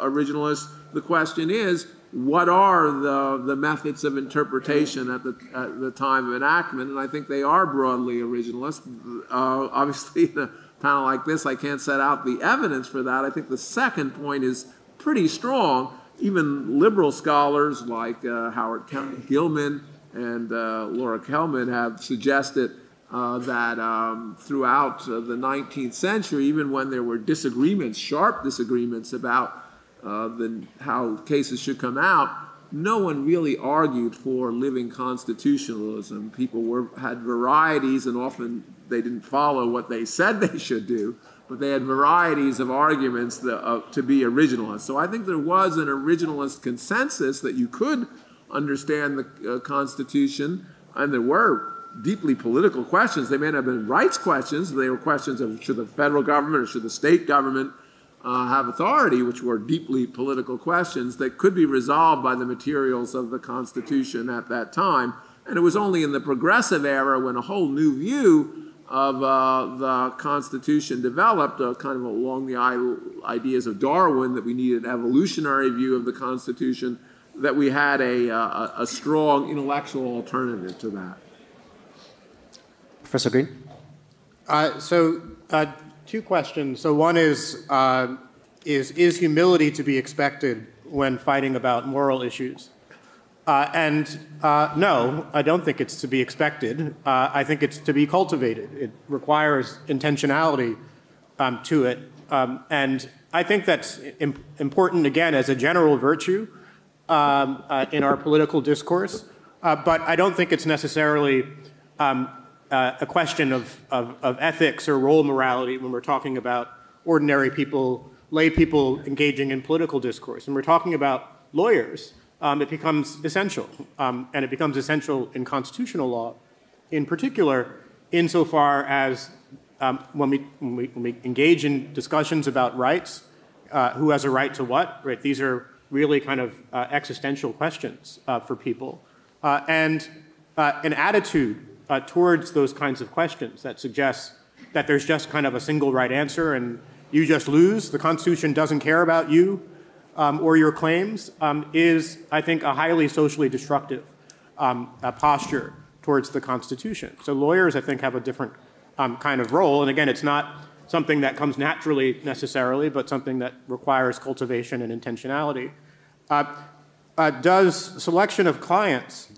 originalists, the question is what are the, the methods of interpretation at the, at the time of enactment? And I think they are broadly originalist. Uh, obviously, in a panel like this, I can't set out the evidence for that. I think the second point is pretty strong even liberal scholars like uh, Howard Gillman and uh, Laura Kalman have suggested uh, that um, throughout uh, the 19th century, even when there were disagreements, sharp disagreements about the, how cases should come out, no one really argued for living constitutionalism. People were, had varieties, and often they didn't follow what they said they should do but they had varieties of arguments that, uh, to be originalist. So I think there was an originalist consensus that you could understand the uh, Constitution, and there were deeply political questions. They may not have been rights questions, they were questions of should the federal government or should the state government uh, have authority, which were deeply political questions that could be resolved by the materials of the Constitution at that time. And it was only in the progressive era when a whole new view of uh, the Constitution developed, uh, kind of along the ideas of Darwin, that we need an evolutionary view of the Constitution, that we had a, uh, a, a strong intellectual alternative to that. Professor Greene? Uh, so, uh, two questions. So, one is, uh, is Is humility to be expected when fighting about moral issues? Uh, and uh, no, I don't think it's to be expected. Uh, I think it's to be cultivated. It requires intentionality um, to it. Um, and I think that's Im- important, again, as a general virtue um, uh, in our political discourse. Uh, but I don't think it's necessarily um, uh, a question of, of, of ethics or role morality when we're talking about ordinary people, lay people engaging in political discourse. And we're talking about lawyers um, it becomes essential. Um, and it becomes essential in constitutional law, in particular, insofar as um, when, we, when, we, when, we, engage in discussions about rights, uh, who has a right to what, right? These are really kind of uh, existential questions uh, for people. Uh, and uh, an attitude uh, towards those kinds of questions that suggests that there's just kind of a single right answer and you just lose, the Constitution doesn't care about you, um, or your claims um, is, I think, a highly socially destructive um, posture towards the Constitution. So lawyers, I think, have a different um, kind of role. And again, it's not something that comes naturally necessarily, but something that requires cultivation and intentionality. Uh, uh, does selection of clients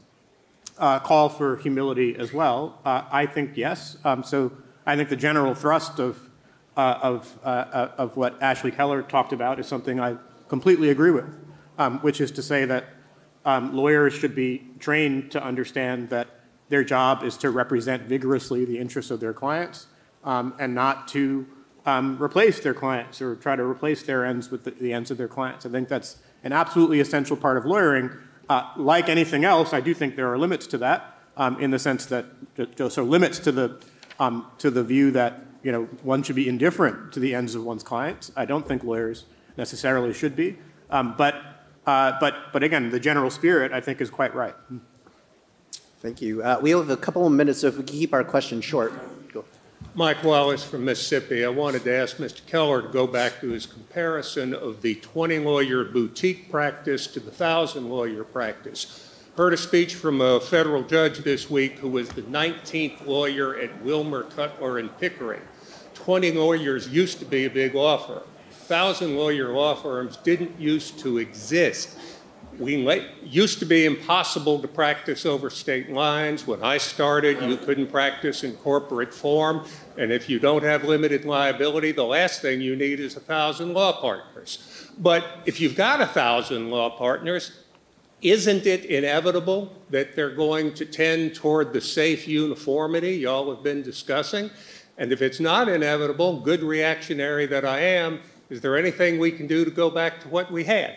uh, call for humility as well? Uh, I think yes. Um, so I think the general thrust of, uh, of, of what Ashley Keller talked about is something I completely agree with, um, which is to say that um, lawyers should be trained to understand that their job is to represent vigorously the interests of their clients um, and not to um, replace their clients or try to replace their ends with the, the, ends of their clients. I think that's an absolutely essential part of lawyering. Uh, like anything else, I do think there are limits to that um, in the sense that, so limits to the, um, to the view that you know, one should be indifferent to the ends of one's clients. I don't think lawyers necessarily should be. Um, but, uh, but, but again, the general spirit, I think, is quite right. Thank you. Uh, we have a couple of minutes, so if we can keep our questions short. Go. Mike Wallace from Mississippi. I wanted to ask Mr. Keller to go back to his comparison of the 20 lawyer boutique practice to the 1,000 lawyer practice. Heard a speech from a federal judge this week who was the 19th lawyer at Wilmer, Cutler, and Pickering. 20 lawyers used to be a big law firm. 1,000 lawyer law firms didn't used to exist we used to be impossible to practice over state lines. When I started, you couldn't practice in corporate form. And if you don't have limited liability, the last thing you need is a thousand law partners. But if you've got a thousand law partners, isn't it inevitable that they're going to tend toward the safe uniformity y'all have been discussing? And if it's not inevitable, good reactionary that I am, is there anything we can do to go back to what we had?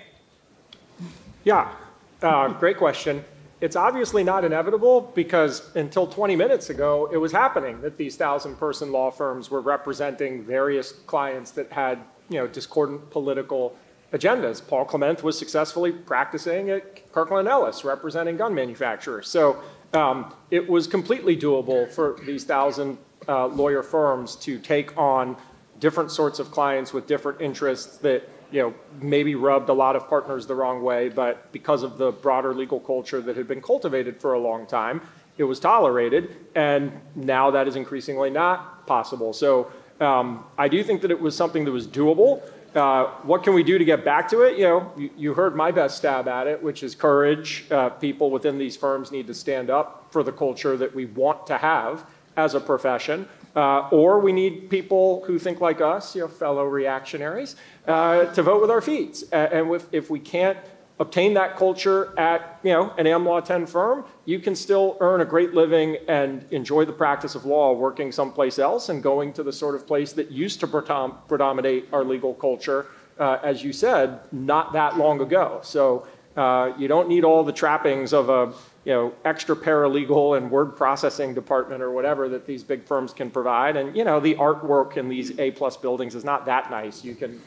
Yeah, uh, great question. It's obviously not inevitable because until 20 minutes ago, it was happening that these thousand person law firms were representing various clients that had you know, discordant political agendas. Paul Clement was successfully practicing at Kirkland Ellis, representing gun manufacturers. So um, it was completely doable for these thousand uh, lawyer firms to take on different sorts of clients with different interests that you know, maybe rubbed a lot of partners the wrong way, but because of the broader legal culture that had been cultivated for a long time, it was tolerated, and now that is increasingly not possible. So um, I do think that it was something that was doable. Uh, what can we do to get back to it? You know, you, you heard my best stab at it, which is courage. Uh, people within these firms need to stand up for the culture that we want to have as a profession. Uh, or we need people who think like us, you know, fellow reactionaries, uh, to vote with our feet. And if, if we can't obtain that culture at you know an Am Law 10 firm, you can still earn a great living and enjoy the practice of law working someplace else and going to the sort of place that used to predominate our legal culture, uh, as you said, not that long ago. So uh, you don't need all the trappings of a you know, extra paralegal and word processing department or whatever that these big firms can provide. And you know, the artwork in these A plus buildings is not that nice. You can,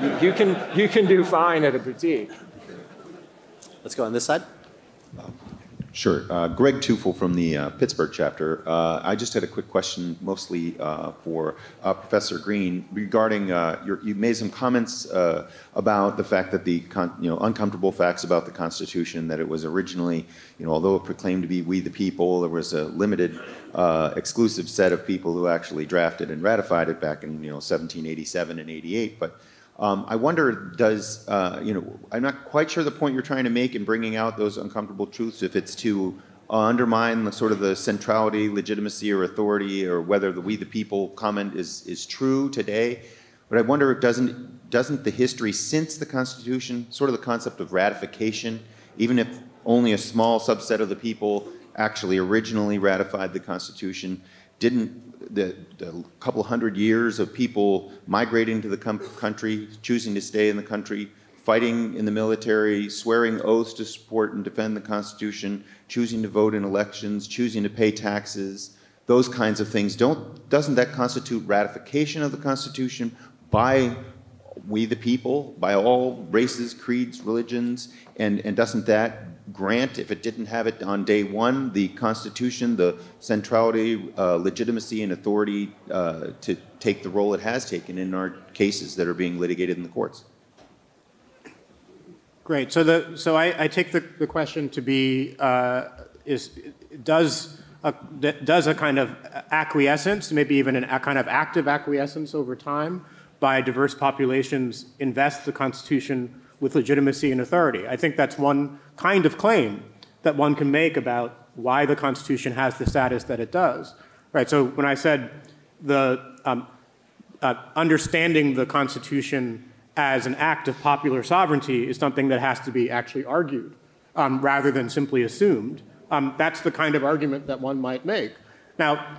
you, you can, you can do fine at a boutique. Let's go on this side. Um, Sure. Uh, Greg Tufel from the uh, Pittsburgh chapter. Uh, I just had a quick question, mostly uh, for uh, Professor Greene, regarding uh, your, you made some comments about the fact that the con, you know uncomfortable facts about the Constitution that it was originally you know although it proclaimed to be we the people, there was a limited exclusive set of people who actually drafted and ratified it back in you know 1787 and 88, but um, I wonder, does, uh, you know, I'm not quite sure the point you're trying to make in bringing out those uncomfortable truths, if it's to uh, undermine the sort of the centrality, legitimacy, or authority, or whether the we the people comment is, is true today. But I wonder, doesn't, doesn't the history since the Constitution, sort of the concept of ratification, even if only a small subset of the people actually originally ratified the Constitution, didn't the, the couple hundred years of people migrating to the country, choosing to stay in the country, fighting in the military, swearing oaths to support and defend the Constitution, choosing to vote in elections, choosing to pay taxes, those kinds of things. Don't, doesn't that constitute ratification of the Constitution by we the people, by all races, creeds, religions, and, and doesn't that grant, if it didn't have it on day one, the Constitution, the centrality, uh, legitimacy, and authority uh, to take the role it has taken in our cases that are being litigated in the courts. Great. So, the, so I, I take the, the question to be uh, is does a, does a kind of acquiescence, maybe even an, a kind of active acquiescence over time by diverse populations, invest the Constitution with legitimacy and authority. I think that's one kind of claim that one can make about why the Constitution has the status that it does. Right. So when I said the um, uh, understanding the Constitution as an act of popular sovereignty is something that has to be actually argued um, rather than simply assumed. Um, that's the kind of argument that one might make. Now,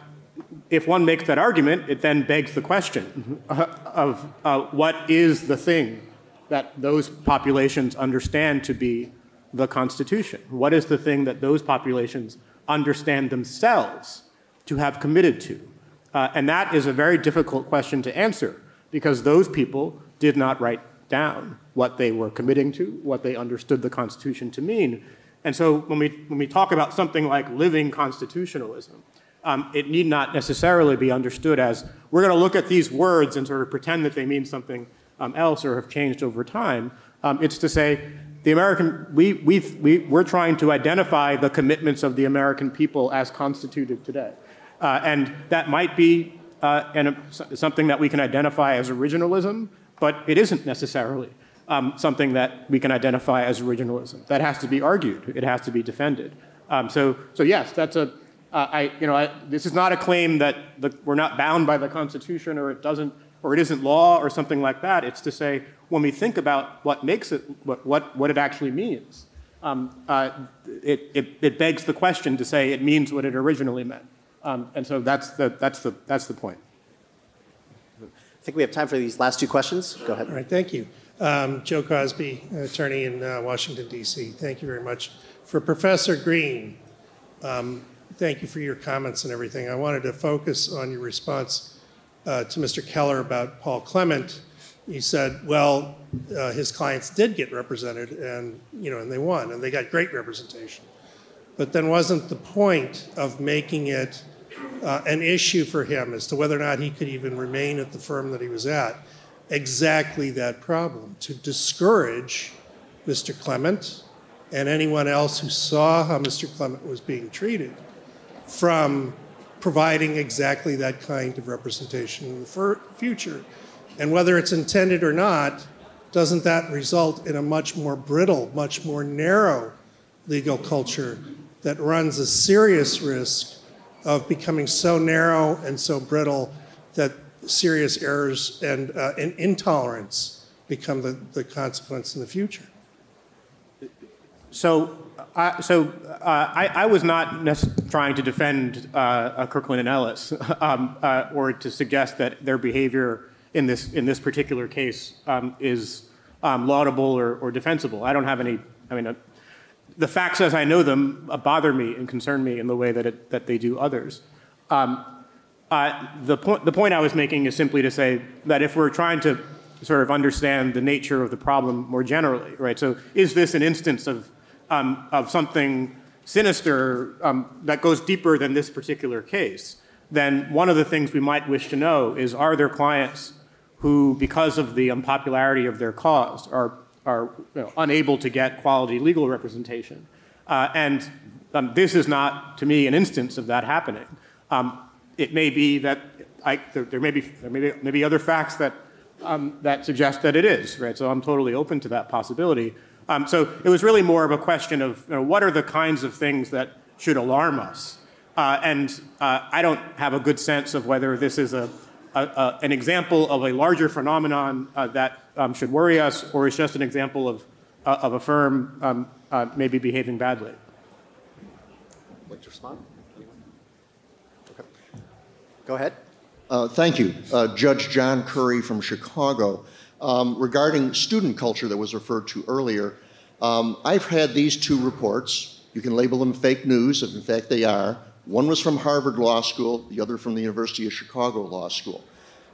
if one makes that argument, it then begs the question of uh, what is the thing that those populations understand to be the Constitution? What is the thing that those populations understand themselves to have committed to? Uh, and that is a very difficult question to answer because those people did not write down what they were committing to, what they understood the Constitution to mean. And so when we, when we talk about something like living constitutionalism, um, it need not necessarily be understood as we're going to look at these words and sort of pretend that they mean something um, else or have changed over time. Um, it's to say the American, we, we, we, we're trying to identify the commitments of the American people as constituted today. Uh, and that might be uh, and something that we can identify as originalism, but it isn't necessarily um, something that we can identify as originalism. That has to be argued. It has to be defended. Um, so, so yes, that's a. Uh, I, you know, I, this is not a claim that the, we're not bound by the Constitution or it doesn't, or it isn't law or something like that. It's to say when we think about what makes it, what, what, what it actually means, um, uh, it, it, it, begs the question to say it means what it originally meant. Um, and so that's the, that's, the, that's the point. I think we have time for these last two questions. Go ahead. All right, thank you. Um, Joe Cosby, attorney in uh, Washington, D.C. Thank you very much. For Professor Greene, um, thank you for your comments and everything. I wanted to focus on your response uh, to Mr. Keller about Paul Clement. he said, well, uh, his clients did get represented, and you know, and they won, and they got great representation. But then, wasn't the point of making it uh, an issue for him as to whether or not he could even remain at the firm that he was at? exactly that problem to discourage Mr. Clement and anyone else who saw how Mr. Clement was being treated from providing exactly that kind of representation in the future. And whether it's intended or not, doesn't that result in a much more brittle, much more narrow legal culture that runs a serious risk of becoming so narrow and so brittle that serious errors and, uh, and intolerance become the, the consequence in the future. So, uh, so uh, I, I, was not trying to defend uh, Kirkland and Ellis um, uh, or to suggest that their behavior in this in this particular case um, is um, laudable or, or, defensible. I don't have any. I mean, uh, the facts as I know them bother me and concern me in the way that it, that they do others. Um, uh, the, point, the point I was making is simply to say that if we're trying to sort of understand the nature of the problem more generally, right? So is this an instance of, um, of something sinister um, that goes deeper than this particular case? Then one of the things we might wish to know is are there clients who, because of the unpopularity of their cause, are, are you know, unable to get quality legal representation? Uh, and um, this is not, to me, an instance of that happening. Um, it may be that I, there, there, may be there may be, other facts that um, that suggest that it is right. So I'm totally open to that possibility. Um, so it was really more of a question of you know, what are the kinds of things that should alarm us, uh, and uh, I don't have a good sense of whether this is a, a, a an example of a larger phenomenon uh, that um, should worry us, or is just an example of uh, of a firm um, uh, maybe behaving badly. Would you respond? Go ahead. Uh, thank you. Uh, Judge John Curry from Chicago. Um, regarding student culture that was referred to earlier, um, I've had these two reports. You can label them fake news, if in fact they are. One was from Harvard Law School, the other from the University of Chicago Law School.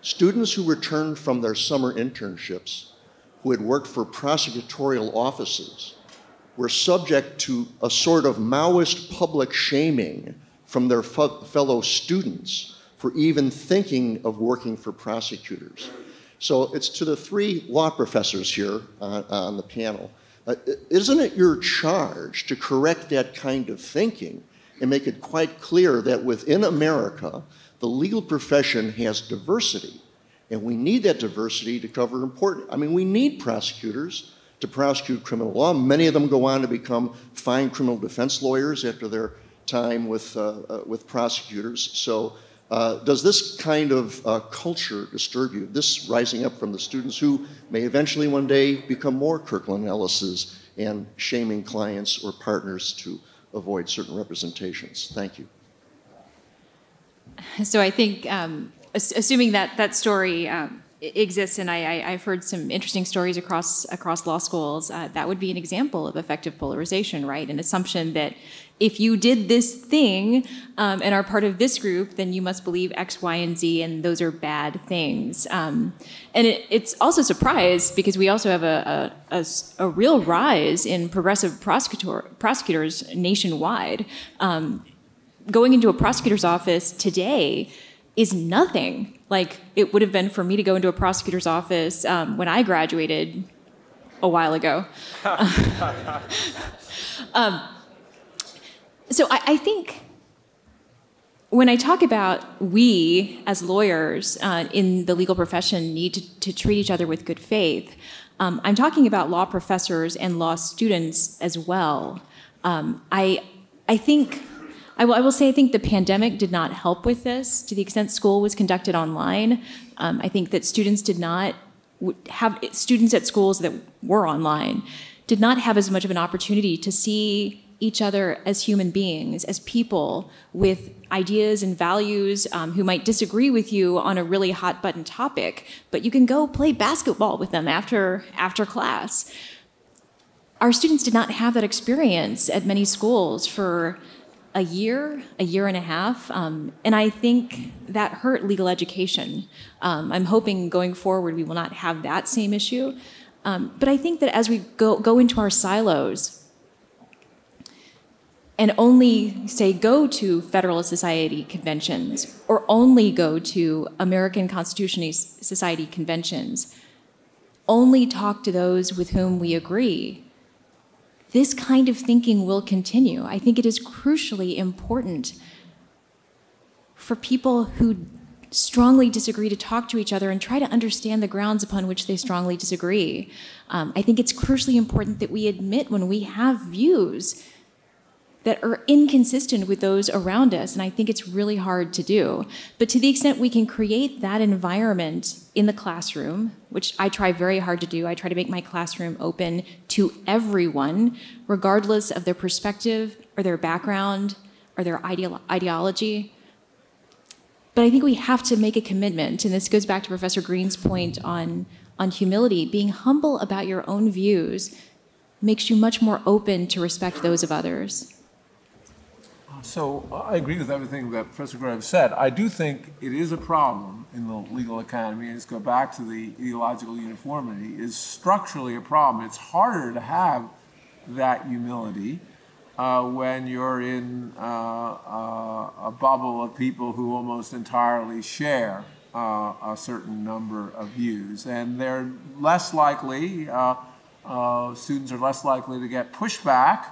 Students who returned from their summer internships, who had worked for prosecutorial offices, were subject to a sort of Maoist public shaming from their fellow students for even thinking of working for prosecutors. So it's to the three law professors here on, on the panel. Uh, isn't it your charge to correct that kind of thinking and make it quite clear that within America, the legal profession has diversity? And we need that diversity to cover important. I mean, we need prosecutors to prosecute criminal law. Many of them go on to become fine criminal defense lawyers after their time with, uh, uh, with prosecutors. So uh, does this kind of uh, culture disturb you? This rising up from the students who may eventually one day become more Kirkland Ellis's and shaming clients or partners to avoid certain representations. Thank you. So I think, um, assuming that that story um, exists, and I, have heard some interesting stories across across law schools. Uh, that would be an example of affective polarization, right? An assumption that if you did this thing um, and are part of this group, then you must believe X, Y, and Z, and those are bad things. Um, and it, it's also a surprise because we also have a, a, a, a real rise in progressive prosecutor, prosecutors nationwide. Um, going into a prosecutor's office today is nothing like it would have been for me to go into a prosecutor's office um, when I graduated a while ago. so I, I, think when I talk about we as lawyers uh, in the legal profession need to, to, treat each other with good faith, um, I'm talking about law professors and law students as well. Um, I, I think I will, I will, say I think the pandemic did not help with this to the extent school was conducted online. Um, I think that students did not have students at schools that were online did not have as much of an opportunity to see each other as human beings, as people with ideas and values um, who might disagree with you on a really hot button topic, but you can go play basketball with them after after class. Our students did not have that experience at many schools for a year, a year and a half, um, and I think that hurt legal education. Um, I'm hoping going forward we will not have that same issue. Um, but I think that as we go, go into our silos and only say go to Federalist Society conventions or only go to American Constitution Society conventions, only talk to those with whom we agree, this kind of thinking will continue. I think it is crucially important for people who strongly disagree to talk to each other and try to understand the grounds upon which they strongly disagree. Um, I think it's crucially important that we admit when we have views that are inconsistent with those around us. And I think it's really hard to do. But to the extent we can create that environment in the classroom, which I try very hard to do, I try to make my classroom open to everyone, regardless of their perspective or their background or their ideolo- ideology. But I think we have to make a commitment, and this goes back to Professor Greene's point on, on humility. Being humble about your own views makes you much more open to respect those of others. So I agree with everything that Professor Graham said. I do think it is a problem in the legal economy, and let's go back to the ideological uniformity, is structurally a problem. It's harder to have that humility uh, when you're in uh, uh, a bubble of people who almost entirely share uh, a certain number of views. And they're less likely, uh, uh, students are less likely to get pushback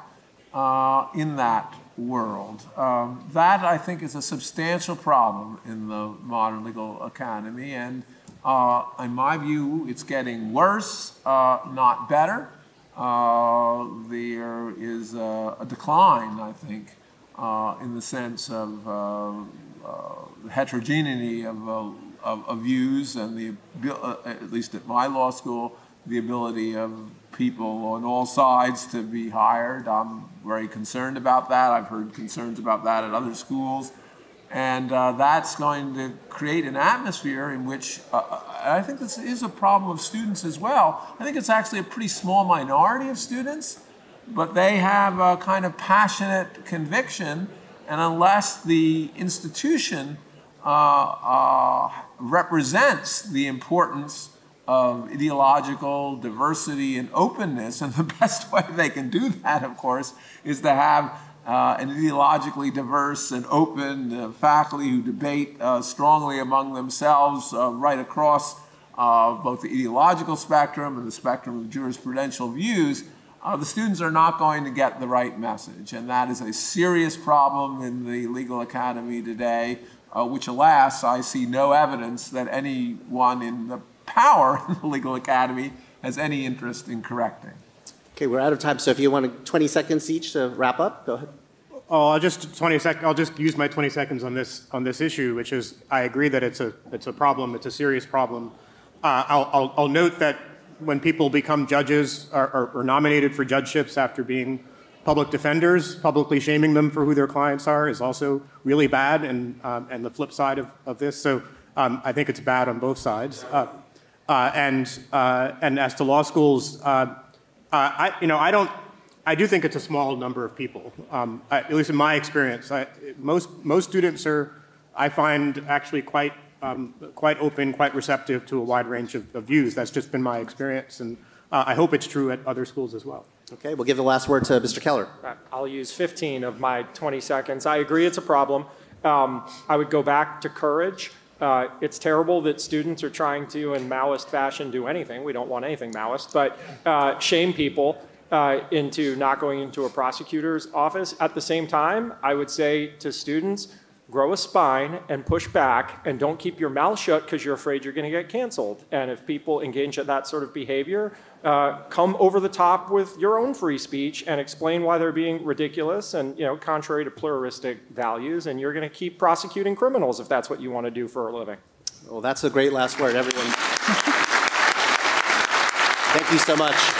in that world. Um, that, I think, is a substantial problem in the modern legal economy. and uh, in my view, it's getting worse, uh, not better. Uh, there is a, a, decline, I think, uh, in the sense of uh, uh, heterogeneity of, of, of, views and the, at least at my law school, the ability of people on all sides to be hired. I'm very concerned about that. I've heard concerns about that at other schools. And uh, that's going to create an atmosphere in which uh, uh, I think this is a problem of students as well. I think it's actually a pretty small minority of students, but they have a kind of passionate conviction, and unless the institution uh, uh represents the importance of ideological diversity and openness. And the best way they can do that, of course, is to have uh, an ideologically diverse and open uh, faculty who debate uh, strongly among themselves uh, right across uh, both the ideological spectrum and the spectrum of jurisprudential views. Uh, the students are not going to get the right message. And that is a serious problem in the legal academy today, which, alas, I see no evidence that anyone in the power in the legal academy has any interest in correcting. Okay, we're out of time, so if you want 20 seconds each to wrap up, go ahead. Oh, I'll just 20 sec- I'll just use my 20 seconds on this on this issue, which is I agree that it's a it's a problem, it's a serious problem. Uh, I'll, I'll, I'll, note that when people become judges or, or, or, nominated for judgeships after being public defenders, publicly shaming them for who their clients are is also really bad, and um, and the flip side of, of this. So um, I think it's bad on both sides. Uh, Uh, and, uh, and as to law schools, uh, uh, I, you know, I don't, I do think it's a small number of people. Um, I, at least in my experience, I, most, most students are, I find, actually quite, um, quite open, quite receptive to a wide range of, of views. That's just been my experience, and uh, I hope it's true at other schools as well. Okay, we'll give the last word to Mr. Keller. I'll use 15 of my 20 seconds. I agree it's a problem. Um, I would go back to courage. Uh, it's terrible that students are trying to, in Maoist fashion, do anything. We don't want anything Maoist, but uh, shame people uh, into not going into a prosecutor's office. At the same time, I would say to students, grow a spine and push back and don't keep your mouth shut because you're afraid you're going to get canceled. And if people engage in that sort of behavior, uh, come over the top with your own free speech and explain why they're being ridiculous and you know contrary to pluralistic values. And you're going to keep prosecuting criminals if that's what you want to do for a living. Well, that's a great last word, everyone. Thank you so much.